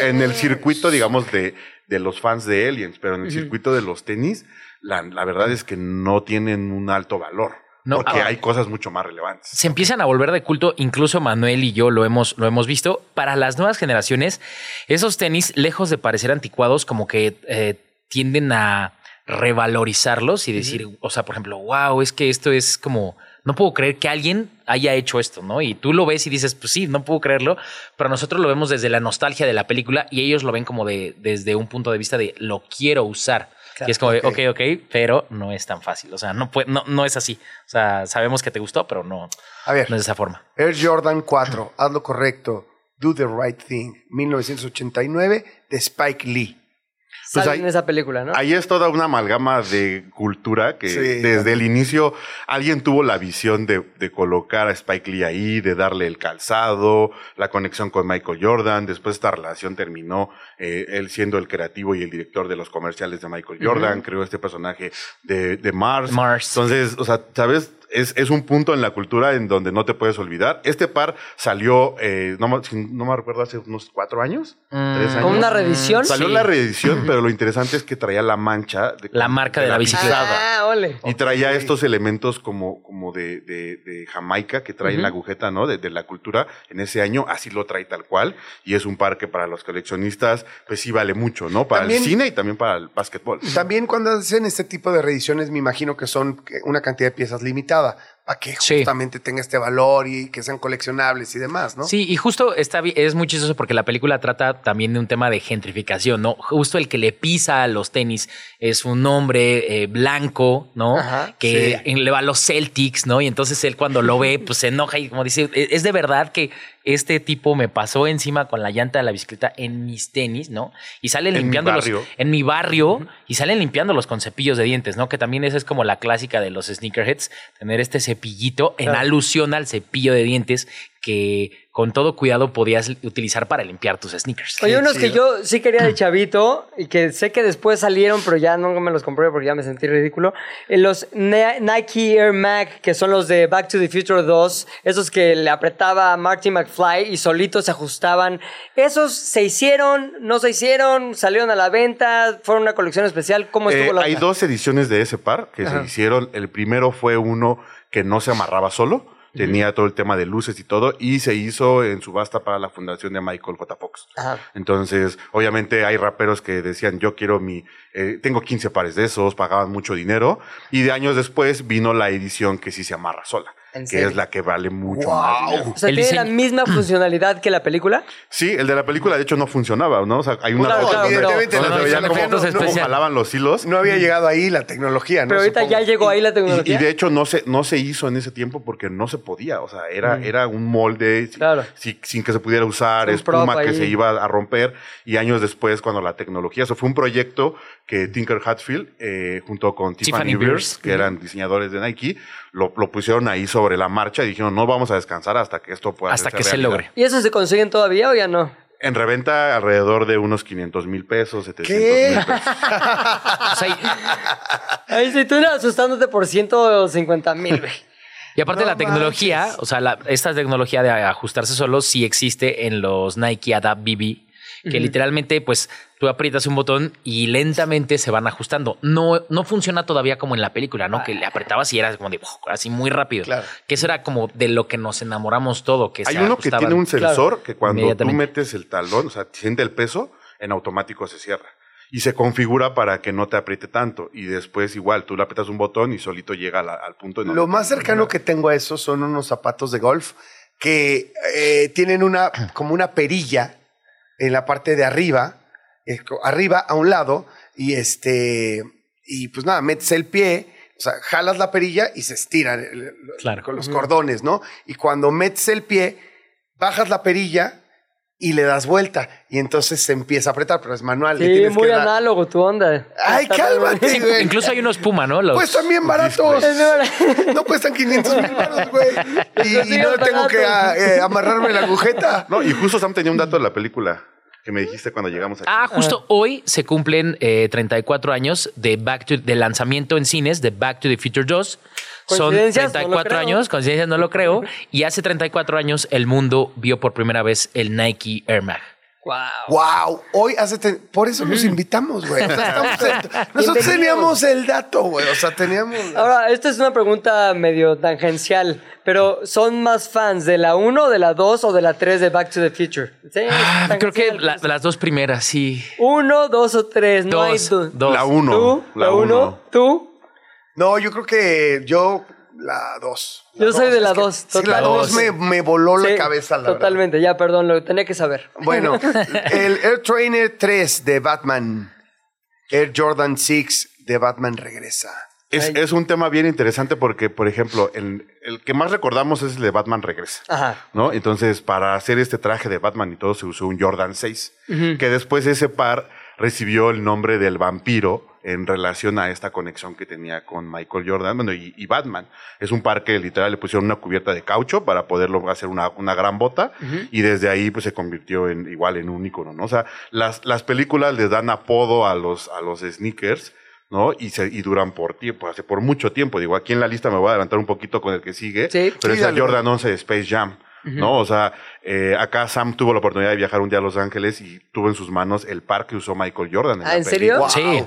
en el circuito, digamos, de, de los fans de Aliens, pero en el circuito de los tenis, la, la verdad es que no tienen un alto valor. No, porque ah. hay cosas mucho más relevantes. se empiezan a volver de culto, incluso Manuel y yo lo hemos, lo hemos visto. Para las nuevas generaciones, esos tenis, lejos de parecer anticuados, como que eh, tienden a revalorizarlos y decir, o sea, por ejemplo, wow, es que esto es como, no puedo creer que alguien haya hecho esto, ¿no? Y tú lo ves y dices, pues sí, no puedo creerlo, pero nosotros lo vemos desde la nostalgia de la película y ellos lo ven como de, desde un punto de vista de lo quiero usar. Y es como de, ok, ok, pero no es tan fácil. O sea, no, puede, no, no es así. O sea, sabemos que te gustó, pero no, A ver, no es de esa forma. Air Jordan 4, haz lo correcto, Do the Right Thing, 1989, de Spike Lee. Pues ahí- en esa película, ¿no? Ahí es toda una amalgama de cultura que Sí. desde el inicio alguien tuvo la visión de, de colocar a Spike Lee ahí, de darle el calzado, la conexión con Michael Jordan. Después esta relación terminó eh, él siendo el creativo y el director de los comerciales de Michael Jordan. Creó este personaje de, de Mars. Mars. Entonces, o sea, ¿sabes? Es, es un punto en la cultura en donde no te puedes olvidar. Este par salió, eh, no, no me recuerdo, hace unos cuatro años, tres años. ¿Con una reedición? Salió Sí. la reedición, pero lo interesante es que traía la mancha. De, La marca de la bicicleta. Ah, ole. Y traía estos elementos como, como de, de- de Jamaica que trae la agujeta, ¿no? De, de la cultura en ese año, así lo trae tal cual. Y es un par que para los coleccionistas, pues sí vale mucho, ¿no? Para También- el cine y también para el básquetbol. También cuando hacen este tipo de reediciones, me imagino que son una cantidad de piezas limitada, para que Sí. justamente tenga este valor y que sean coleccionables y demás, ¿no? Sí, y justo está, es muy chistoso porque la película trata también de un tema de gentrificación, ¿no? Justo el que le pisa a los tenis es un hombre eh, blanco, ¿no? Ajá, que le va a los Celtics, ¿no? Y entonces él cuando lo ve, pues se enoja y como dice, "¿E- es de verdad que este tipo me pasó encima con la llanta de la bicicleta en mis tenis, ¿no? Y mi limpiándolos barrio. en mi barrio y salen limpiándolos con cepillos de dientes, ¿no? Que también esa es como la clásica de los sneakerheads, tener este cepillito en Claro. alusión al cepillo de dientes que con todo cuidado podías utilizar para limpiar tus sneakers. Oye, unos que yo sí quería de chavito y que sé que después salieron, pero ya no me los compré porque ya me sentí ridículo. Eh, Los Ni- Nike Air Mac, que son los de Back to the Future 2, esos que le apretaba a Marty McFly y solitos se ajustaban. ¿Esos se hicieron? ¿No se hicieron? ¿Salieron a la venta? ¿Fueron una colección especial? ¿Cómo estuvo Eh, la hay dos ediciones de ese par que Ajá. se hicieron. El primero fue uno que no se amarraba solo. Tenía todo el tema de luces y todo, y se hizo en subasta para la fundación de Michael J. Fox. Ajá. Entonces, obviamente hay raperos que decían, yo quiero mi, eh, tengo 15 pares de esos, pagaban mucho dinero, y de años después vino la edición que sí se amarra sola, ¿En que serio? es la que vale mucho ¡Wow! más dinero. O sea, ¿tiene la misma funcionalidad que la película? Sí, el de la película de hecho no funcionaba, ¿no? O sea, hay una pero- evidentemente no, no, no, jalaban los hilos. No había llegado ahí la tecnología, ¿no? Pero ahorita Supongo. ya llegó ahí la tecnología. y de hecho no se, no se hizo en ese tiempo porque no se podía, o sea, era, era un molde sin, Mm. Claro. sin, sin que se pudiera usar, Un espuma que ahí. se iba a romper y años después cuando la tecnología, eso fue un proyecto que Tinker Hatfield eh, junto con Tiffany, Beers, que eran diseñadores de Nike, lo, lo pusieron ahí sobre la marcha y dijeron no vamos a descansar hasta que esto pueda Hasta que se realidad". logre. ¿Y esos se consiguen todavía o ya no? En reventa alrededor de unos 500 mil pesos, 700 ¿Qué? mil pesos. O sea, y- Ay, si tú eras asustándote por 150 mil, güey. Y aparte No la tecnología, manches. o sea, la- esta tecnología de ajustarse solo sí existe en los Nike Adapt BB, que literalmente pues tú aprietas un botón y lentamente se van ajustando. No, no funciona todavía como en la película, ¿no? Que le apretabas y era como de ¡puf! así muy rápido. Claro. Que eso era como de lo que nos enamoramos todo. Que Hay se uno que tiene un sensor que cuando tú metes el talón, o sea, siente el peso, en automático se cierra. y se configura para que no te apriete tanto. Y después igual, tú le aprietas un botón y solito llega a la- al punto. Lo más cercano que tengo a eso son unos zapatos de golf que eh, tienen una como una perilla en la parte de arriba, eh, arriba a un lado y este y pues nada, metes el pie, o sea, jalas la perilla y se Claro. con los cordones, ¿no? Y cuando metes el pie, bajas la perilla y le das vuelta y entonces se empieza a apretar, pero es manual. le Sí, que muy dar- análogo tu onda. Ay, cálmate, güey. incluso hay unos Puma, ¿no? Los, Pues también baratos. No cuestan 500 mil baros, güey. Y, no tengo que ah, eh, amarrarme la agujeta. No, y justo Sam tenía un dato de la película que me dijiste cuando llegamos aquí. Ah, justo hoy se cumplen eh, 34 años de Back to, de lanzamiento en cines de Back to the Future 2. Son Coincidencias, no lo 34 creo. años, coincidencias no lo creo. Y hace 34 años el mundo vio por primera vez el Nike Air Mag. Wow. Wow, hoy hace. Por eso los invitamos, güey. Nosotros teníamos el dato, güey. O sea, teníamos. Ahora, esta es una pregunta medio tangencial, pero ¿son más fans de la 1, de la 2 o de la 3 de Back to the Future? Sí, Ah, creo que la- las dos primeras, sí. Uno, dos o tres, no hay Dos. La uno. ¿Tú? La ¿La 1? uno. ¿Tú? No, yo creo que yo. La dos. La Yo soy de la Es que- dos, Sí, la total. dos me, me voló la Sí, cabeza, la verdad. Totalmente, ya, perdón, lo tenía que saber. Bueno, el Air Trainer 3 de Batman. Air Jordan 6 de Batman regresa. Es un tema bien interesante porque, por ejemplo, el, el que más recordamos es el de Batman Regresa. Ajá. ¿no? Entonces, para hacer este traje de Batman y todo, se usó un Jordan 6, que después ese par recibió el nombre del vampiro en relación a esta conexión que tenía con Michael Jordan bueno, y, y Batman. Es un par que literal le pusieron una cubierta de caucho para poderlo hacer una, una gran bota y desde ahí pues se convirtió en igual en un icono, ¿no? O sea, las, las películas les dan apodo a los, a los sneakers. ¿no? Y, se, y duran por tiempo, hace por mucho tiempo. Digo, aquí en la lista me voy a adelantar un poquito con el que sigue, Sí. pero Sí, es el dale. Jordan 11 de Space Jam. ¿No? O sea, eh, acá Sam tuvo la oportunidad de viajar un día a Los Ángeles y tuvo en sus manos el par que usó Michael Jordan. En Ah, la ¿en serio? película, Sí.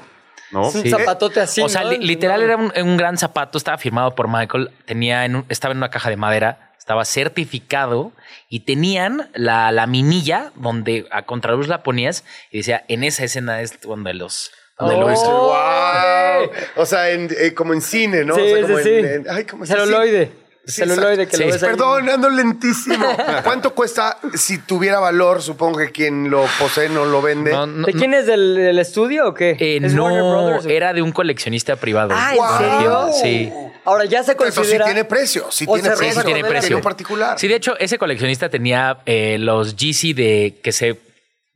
¿No? Es un Sí. zapatote así. o sea, ¿no? li- literal era un, un gran zapato, estaba firmado por Michael, tenía en un- estaba en una caja de madera, estaba certificado y tenían la, la minilla donde a contraluz la ponías y decía, en esa escena es donde los... Donde hice". Oh. ¡Wow! O sea, en- eh, como en cine, ¿no? Sí, o sea, sí, como sí. en- en- ay, Celuloide. Sí, Celuloide que lo Sí, ves ahí. Perdón, ando lentísimo. ¿Cuánto cuesta si tuviera valor? Supongo que quien lo posee no lo vende. No, no, ¿De quién es del, del estudio o qué? eh, ¿Es no, Brothers o qué? era de un coleccionista privado. Ah, ¿en Wow. serio? Sí. Ahora ya se Entonces sí considera. tiene precio, sí tiene precio. Sí, tiene precio. Particular. Sí, de hecho, ese coleccionista tenía eh, los Yeezy de que se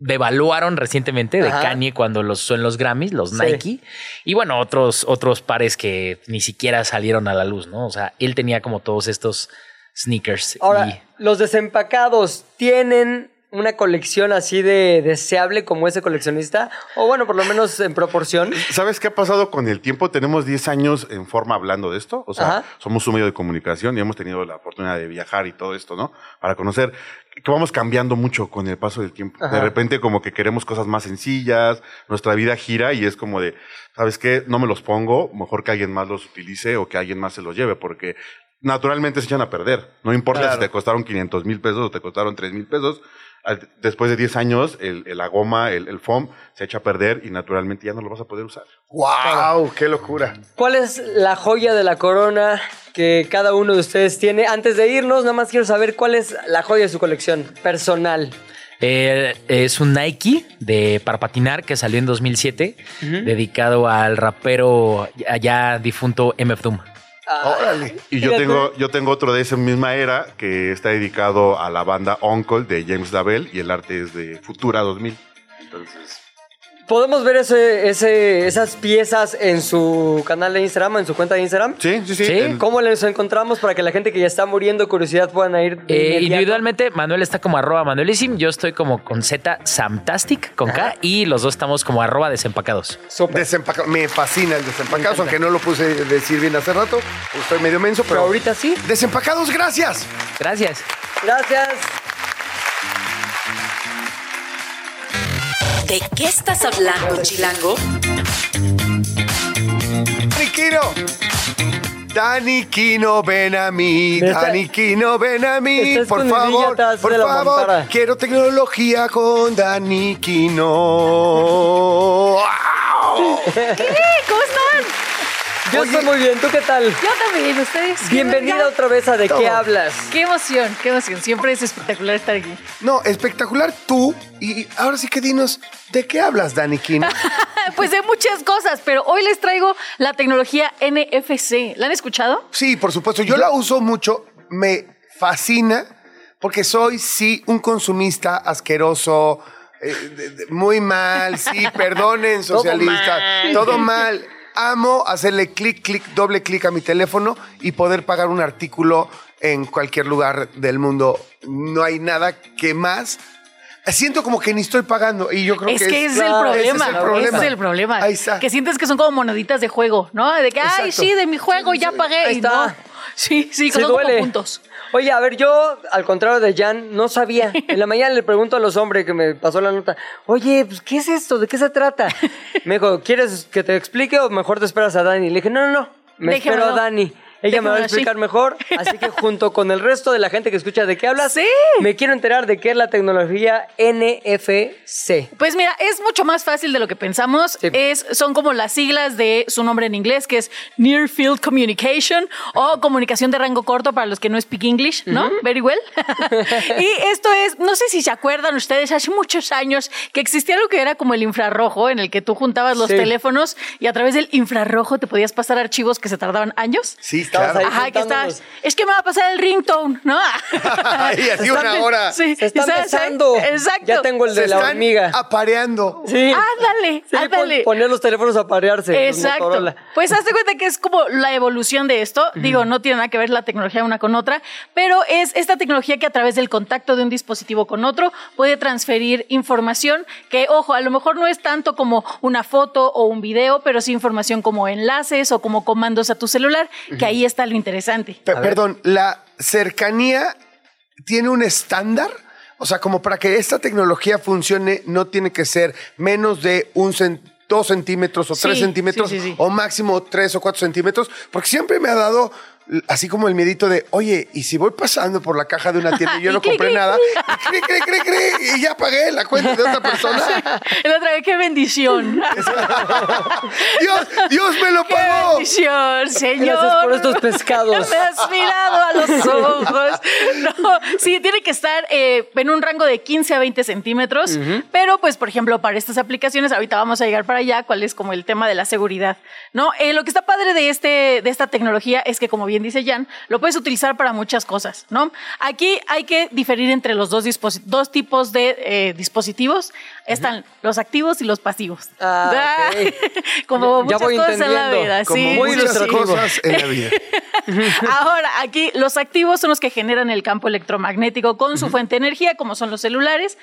devaluaron recientemente de Ajá. Kanye cuando los son los Grammys, los Sí. Nike. Y bueno, otros, otros pares que ni siquiera salieron a la luz, ¿no? O sea, él tenía como todos estos sneakers. Ahora, y- los desempacados tienen una colección así de deseable como ese coleccionista, o bueno, por lo menos en proporción. ¿Sabes qué ha pasado con el tiempo? Tenemos 10 años en forma hablando de esto. O sea, Ajá. somos un medio de comunicación y hemos tenido la oportunidad de viajar y todo esto, ¿no? Para conocer que vamos cambiando mucho con el paso del tiempo. Ajá. De repente como que queremos cosas más sencillas, nuestra vida gira y es como de, ¿sabes qué? No me los pongo, mejor que alguien más los utilice o que alguien más se los lleve porque naturalmente se echan a perder. No importa Claro. si te costaron 500 mil pesos o te costaron 3 mil pesos. Después de 10 años, el, el- la goma, el, el foam, se echa a perder y naturalmente ya no lo vas a poder usar. ¡Wow! ¡Qué locura! ¿Cuál es la joya de la corona que cada uno de ustedes tiene? Antes de irnos, nada más quiero saber cuál es la joya de su colección personal. Eh, es un Nike de para patinar que salió en 2007, dedicado al rapero allá difunto MF Doom. ¡Órale! Y yo tengo, yo tengo otro de esa misma era que está dedicado a la banda Uncle de James Lavelle y el arte es de Futura 2000. Entonces, ¿Podemos ver ese, ese, esas piezas en su canal de Instagram, en su cuenta de Instagram? sí, sí, sí. Sí. en- ¿Cómo les encontramos para que la gente que ya está muriendo de curiosidad puedan ir? Eh, individualmente, Manuel está como arroba Manuelisim, yo estoy como con Z Samtastic con K y los dos estamos como arroba desempacados. Súper. Desempacado. Me fascina el desempacado, aunque no lo puse decir bien hace rato. Estoy medio menso, pero, Pero ahorita sí. Desempacados, gracias. Gracias. Gracias. ¿De qué estás hablando, Chilango? Dani Quino. Dani Quino, ven a mí. Está- Dani Quino, ven a mí. Estás Por con favor, atrás por de la favor. mampara. Quiero tecnología con Dani Quino. ¿Qué? ¿Cómo Yo estoy muy bien, ¿tú qué tal? Yo también, ustedes. Bienvenida otra vez a ¿De qué Todo. hablas? Qué emoción, qué emoción. Siempre es espectacular estar aquí. No, espectacular tú. Y ahora sí que dinos, ¿de qué hablas, Dani King? Pues de muchas cosas, pero hoy les traigo la tecnología NFC. ¿La han escuchado? Sí, por supuesto. Yo la uso mucho. Me fascina porque soy, sí, un consumista asqueroso. eh, de- de- muy mal, sí, perdonen, Todo socialistas. mal. Todo mal. Amo hacerle clic, clic, doble clic a mi teléfono y poder pagar un artículo en cualquier lugar del mundo. No hay nada que más. Siento como que ni estoy pagando y yo creo Es que, que ese es el claro, ese problema. es el problema. Ese es el problema. Ahí está. Que sientes que son como moneditas de juego, ¿no? De que, ay, sí, de mi juego ya pagué. Ahí y está. no. Sí, sí, Sí son como duele. puntos. Oye, a ver, yo, al contrario de Jan, no sabía. En la mañana le pregunto a los hombres que me pasó la nota, oye, pues, ¿qué es esto? ¿De qué se trata? Me dijo, ¿quieres que te explique o mejor te esperas a Dani? Le dije, no, no, no, me Déjamelo. espero a Dani. Ella me va a así. explicar mejor, así que junto con el resto de la gente que escucha de qué hablas, Sí. me quiero enterar de qué es la tecnología NFC. Pues mira, es mucho más fácil de lo que pensamos. Sí. Es, son como las siglas de su nombre en inglés, que es Near Field Communication o comunicación de rango corto para los que no speak English, ¿no? Very well. y esto es, no sé si se acuerdan ustedes, hace muchos años que existía lo que era como el infrarrojo, en el que tú juntabas los Sí. teléfonos y a través del infrarrojo te podías pasar archivos que se tardaban años. Sí, Estabas claro. ahí. Ajá, que estás. Es que me va a pasar el ringtone, ¿no? Y así una hora. Sí, Se está ¿sabes? empezando. Exacto. Ya tengo el Se de la están hormiga. apareando. Sí. Ándale, Sí, pon- ándale. poner los teléfonos a parearse. los Exacto. Pues hazte cuenta que es como la evolución de esto. Digo, no tiene nada que ver la tecnología una con otra, pero es esta tecnología que a través del contacto de un dispositivo con otro puede transferir información que, ojo, a lo mejor no es tanto como una foto o un video, pero sí información como enlaces o como comandos a tu celular, que ahí está lo interesante. Pe- perdón, la cercanía tiene un estándar. O sea, como para que esta tecnología funcione, no tiene que ser menos de un cen- dos centímetros o Sí, tres centímetros sí, sí, sí. o máximo tres o cuatro centímetros, porque siempre me ha dado así como el miedito de, oye, y si voy pasando por la caja de una tienda y yo no compré nada, y, cri, cri, cri, cri, y ya pagué la cuenta de otra persona. La otra vez, qué bendición. Dios, Dios me lo ¡Qué pagó. bendición, señor! Gracias por estos pescados. Me has mirado a los ojos. No, sí, tiene que estar eh, en un rango de 15 a 20 centímetros. Pero, pues, por ejemplo, para estas aplicaciones, ahorita vamos a llegar para allá, cuál es como el tema de la seguridad. ¿no? Eh, lo que está padre de, este, de esta tecnología es que, como bien dice Jan, lo puedes utilizar para muchas cosas. ¿no? Aquí hay que diferir entre los dos, dos tipos de eh, dispositivos. Están los activos y los pasivos. Ah, como Ya muchas voy cosas en la vida. Como sí, muchas sí. cosas en la vida. Ahora, aquí los activos son los que generan el campo electromagnético con su fuente de energía, como son los celulares.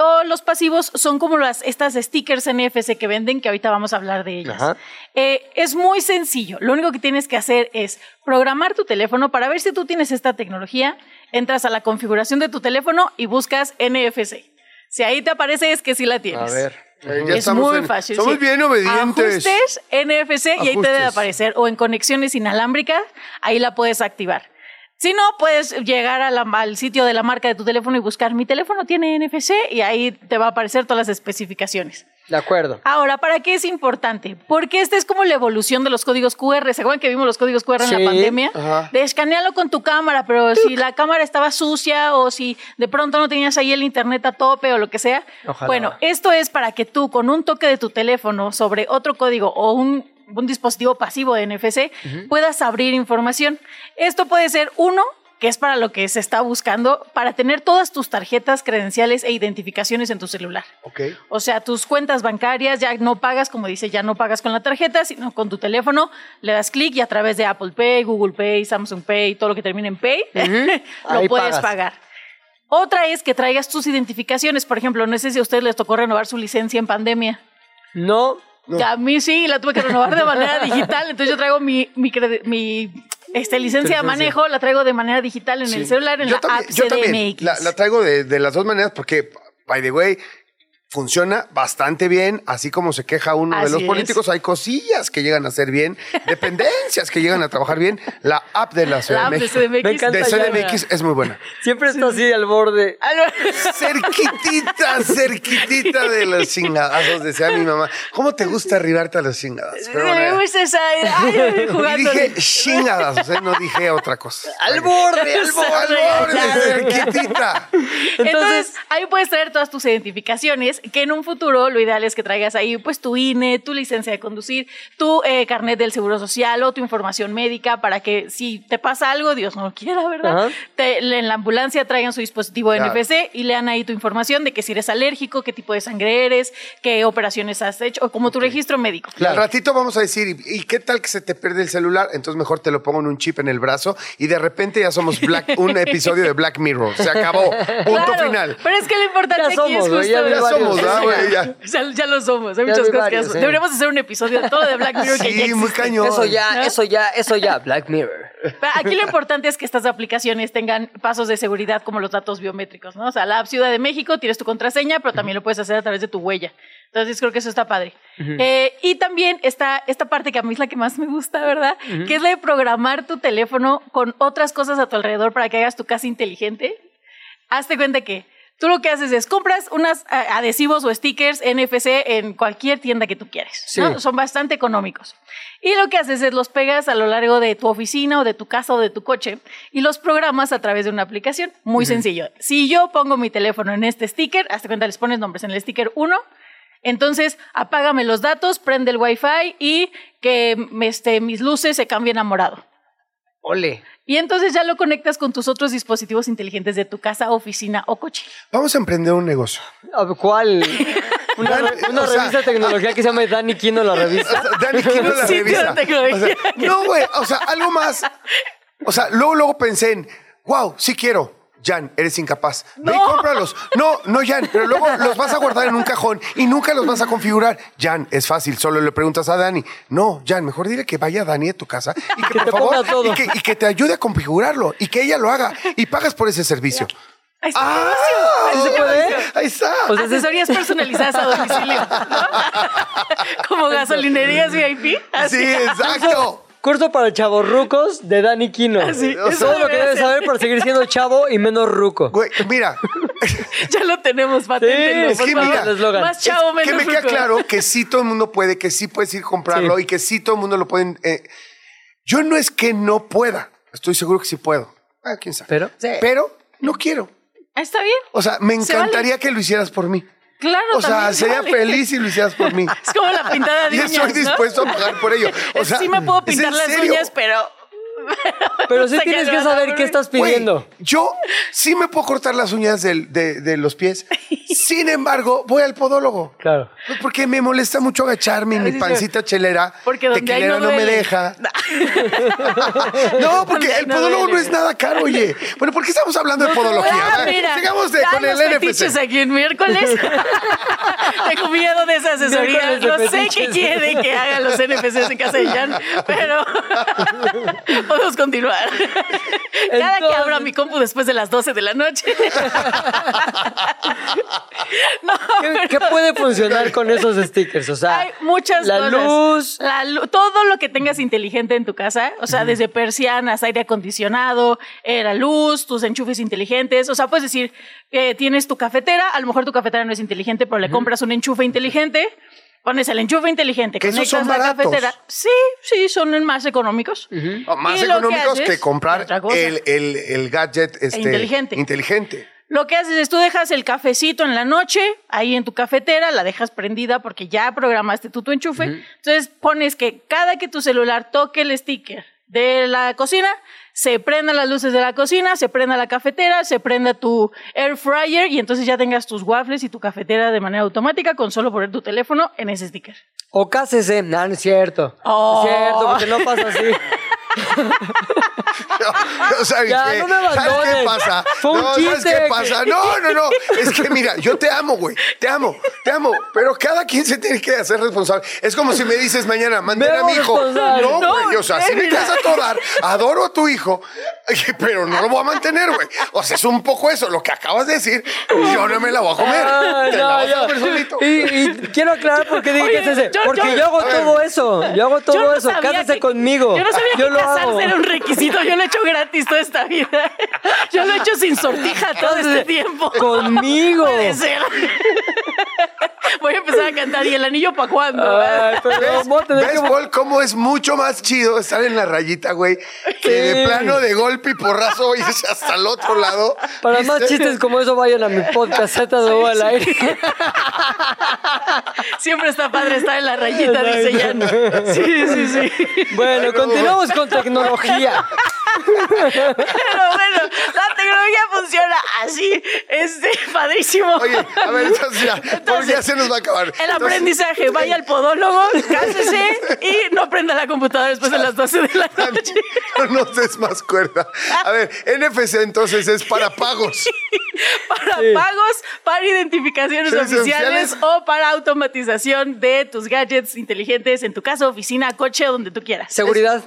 O los pasivos son como las, estas stickers NFC que venden, que ahorita vamos a hablar de ellas. Eh, es muy sencillo. Lo único que tienes que hacer es programar tu teléfono para ver si tú tienes esta tecnología. Entras a la configuración de tu teléfono y buscas NFC. Si ahí te aparece es que sí la tienes. A ver. Eh, ya es muy en- fácil. Somos sí. bien obedientes. Ajustes NFC y ahí te debe aparecer. O en conexiones inalámbricas, ahí la puedes activar. Si no, puedes llegar a la- al sitio de la marca de tu teléfono y buscar mi teléfono tiene NFC y ahí te va a aparecer todas las especificaciones. De acuerdo. Ahora, ¿para qué es importante? Porque esta es como la evolución de los códigos QR. ¿Se acuerdan que vimos los códigos QR en la pandemia? ajá. De escanearlo con tu cámara, pero si la cámara estaba sucia o si de pronto no tenías ahí el internet a tope o lo que sea. Ojalá. Bueno, esto es para que tú con un toque de tu teléfono sobre otro código o un, un dispositivo pasivo de NFC puedas abrir información. Esto puede ser uno que es para lo que se está buscando, para tener todas tus tarjetas, credenciales e identificaciones en tu celular. Ok. O sea, tus cuentas bancarias ya no pagas, como dice, ya no pagas con la tarjeta, sino con tu teléfono. Le das clic y a través de Apple Pay, Google Pay, Samsung Pay, todo lo que termine en Pay, lo Ahí puedes pagas. pagar. Otra es que traigas tus identificaciones. Por ejemplo, no sé si a ustedes les tocó renovar su licencia en pandemia. No. A mí sí, la tuve que renovar de manera digital. Entonces yo traigo mi, mi, este, licencia de manejo, la traigo de manera digital en el celular, en yo la también, app yo también CDMX. la, la traigo de, de las dos maneras porque, by the way, funciona bastante bien, así como se queja uno de los es. políticos, hay cosillas que llegan a ser bien, dependencias que llegan a trabajar bien. La app de la Ciudad La de México, CDMX. Me encanta de ya. CDMX es muy buena. Siempre está así al borde. Cerquitita, cerquitita de los chingadazos, decía mi mamá. ¿Cómo te gusta arribarte a los chingadazos? Pero Me gusta esa. Ay, y dije chingadazos, ¿eh? no dije otra cosa. Al borde, al borde. Al borde, cerquitita. Entonces, ahí puedes traer todas tus identificaciones, que en un futuro lo ideal es que traigas ahí pues tu INE, tu licencia de conducir, tu eh, carnet del Seguro Social o tu información médica para que si te pasa algo, Dios no lo quiera, ¿verdad? Te- en la ambulancia traigan su dispositivo Claro. NFC y lean ahí tu información de que si eres alérgico, qué tipo de sangre eres, qué operaciones has hecho, o como tu registro médico. Al ratito vamos a decir, ¿y, y qué tal que se te pierde el celular? Entonces mejor te lo pongo en un chip en el brazo y de repente ya somos Black- un episodio de Black Mirror. Se acabó. Punto Claro, final. Pero es que lo importante Ya aquí somos, es justo. ya. Somos, ¿verdad, güey? Ya. Ya, ya lo somos, hay Ya muchas cosas varios, que hacer. sí. Deberíamos hacer un episodio todo de Black Mirror que ya Sí, muy existe. cañón. Eso ya, ¿No? eso ya, eso ya. Black Mirror. Pero Aquí lo importante es que estas aplicaciones tengan pasos de seguridad como los datos biométricos, ¿no? O sea, la app Ciudad de México tienes tu contraseña, pero también lo puedes hacer a través de tu huella. Entonces creo que eso está padre. Eh, y también está esta parte que a mí es la que más me gusta, ¿verdad? Que es la de programar tu teléfono con otras cosas a tu alrededor para que hagas tu casa inteligente. Hazte cuenta que tú lo que haces es compras unos adhesivos o stickers NFC en cualquier tienda que tú quieres. ¿no? Sí. Son bastante económicos. Y lo que haces es los pegas a lo largo de tu oficina o de tu casa o de tu coche y los programas a través de una aplicación. Muy sencillo. Si yo pongo mi teléfono en este sticker, hazte cuenta, les pones nombres en el sticker 1. Entonces, apágame los datos, prende el wifi y que este, mis luces se cambien a morado. Ole. Y entonces ya lo conectas con tus otros dispositivos inteligentes de tu casa, oficina o coche. Vamos a emprender un negocio. A ver, ¿Cuál? Una, re- una O sea- revista de tecnología que se llama Dani Kino la revista. Dani, quiero la Un sitio de revista. tecnología. O sea, no, güey. O sea, algo más. O sea, luego, luego pensé en, wow, sí quiero. Jan, eres incapaz. Ve y No. cómpralos. No, no, Jan, pero luego los vas a guardar en un cajón y nunca los vas a configurar. Jan, es fácil, solo le preguntas a Dani. No, Jan, mejor dile que vaya a Dani a tu casa y que, Que por favor. Y, que, y que te ayude a configurarlo y que ella lo haga y pagas por ese servicio. Ahí está. ¡Ah! ¿Sí se puede? Ahí está. O sea, es- Asesorías personalizadas a domicilio. ¿no? Como gasolinerías VIP. Así. Sí, exacto. Curso para chavorrucos de Dani Kino. Así, O sea, eso todo lo que debes saber para seguir siendo chavo y menos ruco. Güey, mira, Ya lo tenemos, paténtenlo, Sí, es por que mira. Más chavo, menos que me queda ruco. claro que sí todo el mundo puede, que sí puedes ir a comprarlo Sí. y que sí todo el mundo lo pueden. eh, yo no es que no pueda, estoy seguro que sí puedo. Ah, quién sabe. Pero- Sí. Pero no quiero. Ah, Está bien. O sea, me Se encantaría vale. que lo hicieras por mí. Claro, O sea, sería vale. feliz si lo hicieras por mí. Es como la pintada de Y uñas, estoy ¿no? dispuesto a pagar por ello. O sea, sí me puedo ¿es en pintar las serio? uñas, pero... Pero sí tienes que saber qué estás Güey, pidiendo. yo sí me puedo cortar las uñas del- de, de los pies. Sin embargo, voy al podólogo. Claro. Pues porque me molesta mucho agacharme y mi sí, pancita chelera. Porque donde hay tequilera no no, me duele. deja. No, porque Donde el no podólogo duele. no es nada caro, oye. Bueno, ¿por qué estamos hablando de podología? Ah, mira, Sigamos de- ya con el fetiches NFC. aquí en miércoles. Tengo miedo de esa asesoría. Miércoles de No sé fetiches. qué quiere que hagan los NPCs en casa de Jan, pero podemos continuar. Cada que abra mi compu después de las 12 de la noche. no, ¿Qué, qué puede funcionar con esos stickers? O sea, hay muchas la cosas. luz. La lu- todo lo que tengas inteligente en tu casa, o sea, desde persianas, aire acondicionado, eh, la luz, tus enchufes inteligentes. O sea, puedes decir, eh, tienes tu cafetera, a lo mejor tu cafetera no es inteligente, pero le compras un enchufe inteligente. Pones el enchufe inteligente, Que esos son la baratos. cafetera. Sí, sí, son más económicos. Más que económicos que comprar el, el- el gadget este, inteligente. inteligente. Lo que haces es tú dejas el cafecito en la noche, ahí en tu cafetera, la dejas prendida porque ya programaste tú tu enchufe. Entonces pones que cada que tu celular toque el sticker de la cocina, se prendan las luces de la cocina, se prenda la cafetera, se prenda tu air fryer y entonces ya tengas tus waffles y tu cafetera de manera automática con solo poner tu teléfono en ese sticker. O cásese. No, no es cierto. Oh. Es cierto, porque no pasa así. No, ¿sabes Ya, qué? no me ¿Sabes qué abandones. pasa? Fue un no, ¿sabes chiste. qué pasa? No, no, no. Es que mira, yo te amo, güey. Te amo, te amo. Pero cada quien se tiene que hacer responsable. Es como si me dices mañana, mantén a mi hijo. No, No, güey. O sea, si me quieres a todo dar, adoro a tu hijo, pero no lo voy a mantener, güey. O sea, es un poco eso, lo que acabas de decir. Yo no me la voy a comer. Ay, Te no, la vas a ya. comer solito. Y, y quiero aclarar por qué dije que es ese. yo- Porque yo, yo- hago todo eso. Yo hago todo Yo no eso. que- conmigo. Yo no sabía yo que lo casarse era un requisito. Yo lo he hecho gratis toda esta vida. Yo lo he hecho sin sortija todo este tiempo. Conmigo. Puede ser. Voy a empezar a cantar. ¿Y el anillo para cuándo? Pero ¿Ves, voy a tener ¿Ves, que- Paul, cómo es mucho más chido estar en la rayita, güey? Que de Sí. plano de golpe y porrazo irse hasta el otro lado. Para más chistes como eso, vayan a mi podcast Z de al aire. Siempre está padre estar en la rayita, dice Jan. Sí, sí, sí. Bueno, continuamos con tecnología. Pero bueno, la tecnología funciona así. Este, padrísimo. Oye, a ver, entonces ya, porque ya se nos va a acabar. El Entonces, aprendizaje, vaya al podólogo, cásese y no prenda la computadora después de las 12 de la noche. No nos des más cuerda. A ver, NFC entonces es para pagos. Para Sí. pagos, para identificaciones oficiales oficiales. o para automatización de tus gadgets inteligentes en tu casa, oficina, coche o donde tú quieras. Seguridad.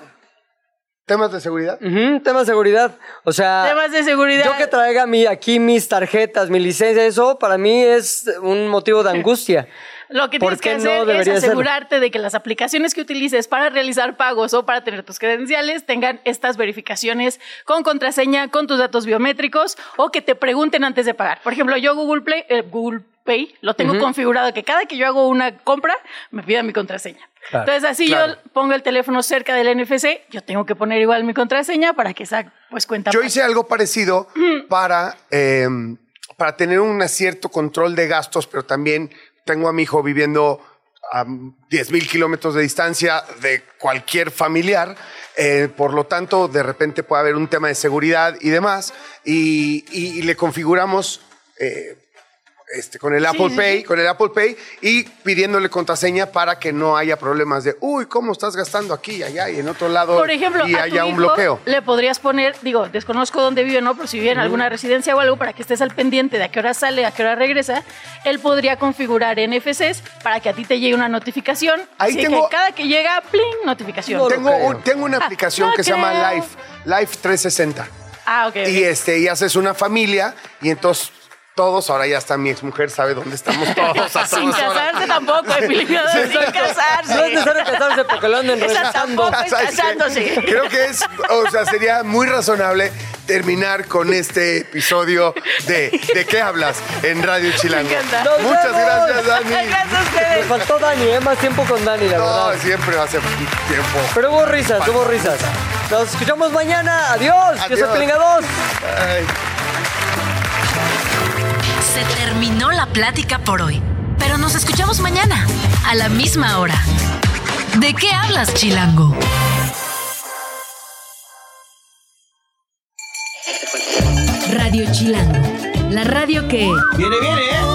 ¿Temas de seguridad? Ujú, tema de seguridad. O sea, Temas de seguridad. yo que traiga mi, aquí mis tarjetas, mi licencia, eso para mí es un motivo de angustia. Lo que ¿Por tienes que no hacer es ser? asegurarte de que las aplicaciones que utilices para realizar pagos o para tener tus credenciales tengan estas verificaciones con contraseña, con tus datos biométricos o que te pregunten antes de pagar. Por ejemplo, yo Google Play, eh, Google Pay lo tengo configurado que cada que yo hago una compra me pida mi contraseña. Claro, Entonces así claro. yo pongo el teléfono cerca del NFC, yo tengo que poner igual mi contraseña para que esa pues cuenta. Yo hice algo parecido para, eh, para tener un cierto control de gastos, pero también tengo a mi hijo viviendo a 10 mil kilómetros de distancia de cualquier familiar. eh, por lo tanto, de repente puede haber un tema de seguridad y demás. Y, y- y le configuramos eh, este, con el Apple sí, Pay, sí. con el Apple Pay y pidiéndole contraseña para que no haya problemas de, uy, ¿cómo estás gastando aquí y allá y en otro lado? Por ejemplo, y a tu haya un hijo bloqueo. le podrías poner, digo, desconozco dónde vive, ¿no? Pero si vive en alguna residencia o algo, para que estés al pendiente de a qué hora sale, a qué hora regresa, él podría configurar NFCs para que a ti te llegue una notificación. Ahí Así tengo- que cada que llega, pling, notificación. No Tengo, creo. un- tengo una Ah, aplicación no que se llama. Life, Life 360. Ah, ok. Y, este, y haces una familia y entonces todos, ahora ya está mi exmujer, sabe dónde estamos todos. a Sin casarse tampoco, Emilio, sin casarse. No es necesario casarse porque lo andan rechazando. casándose. Creo que es, o sea, sería muy razonable terminar con este episodio de ¿De qué hablas? en Radio Chilango. Me Muchas gracias, Dani. Gracias a Me ustedes. faltó Dani, ¿eh? Más tiempo con Dani, la No, verdad. siempre hace tiempo. Pero hubo risas, hubo risas. Nos escuchamos mañana. Adiós. Yo soy Adiós. Pilinga 2. Ay. Se terminó la plática por hoy, pero nos escuchamos mañana, a la misma hora. ¿De qué hablas, Chilango? Radio Chilango, la radio que... Viene, viene, ¿eh?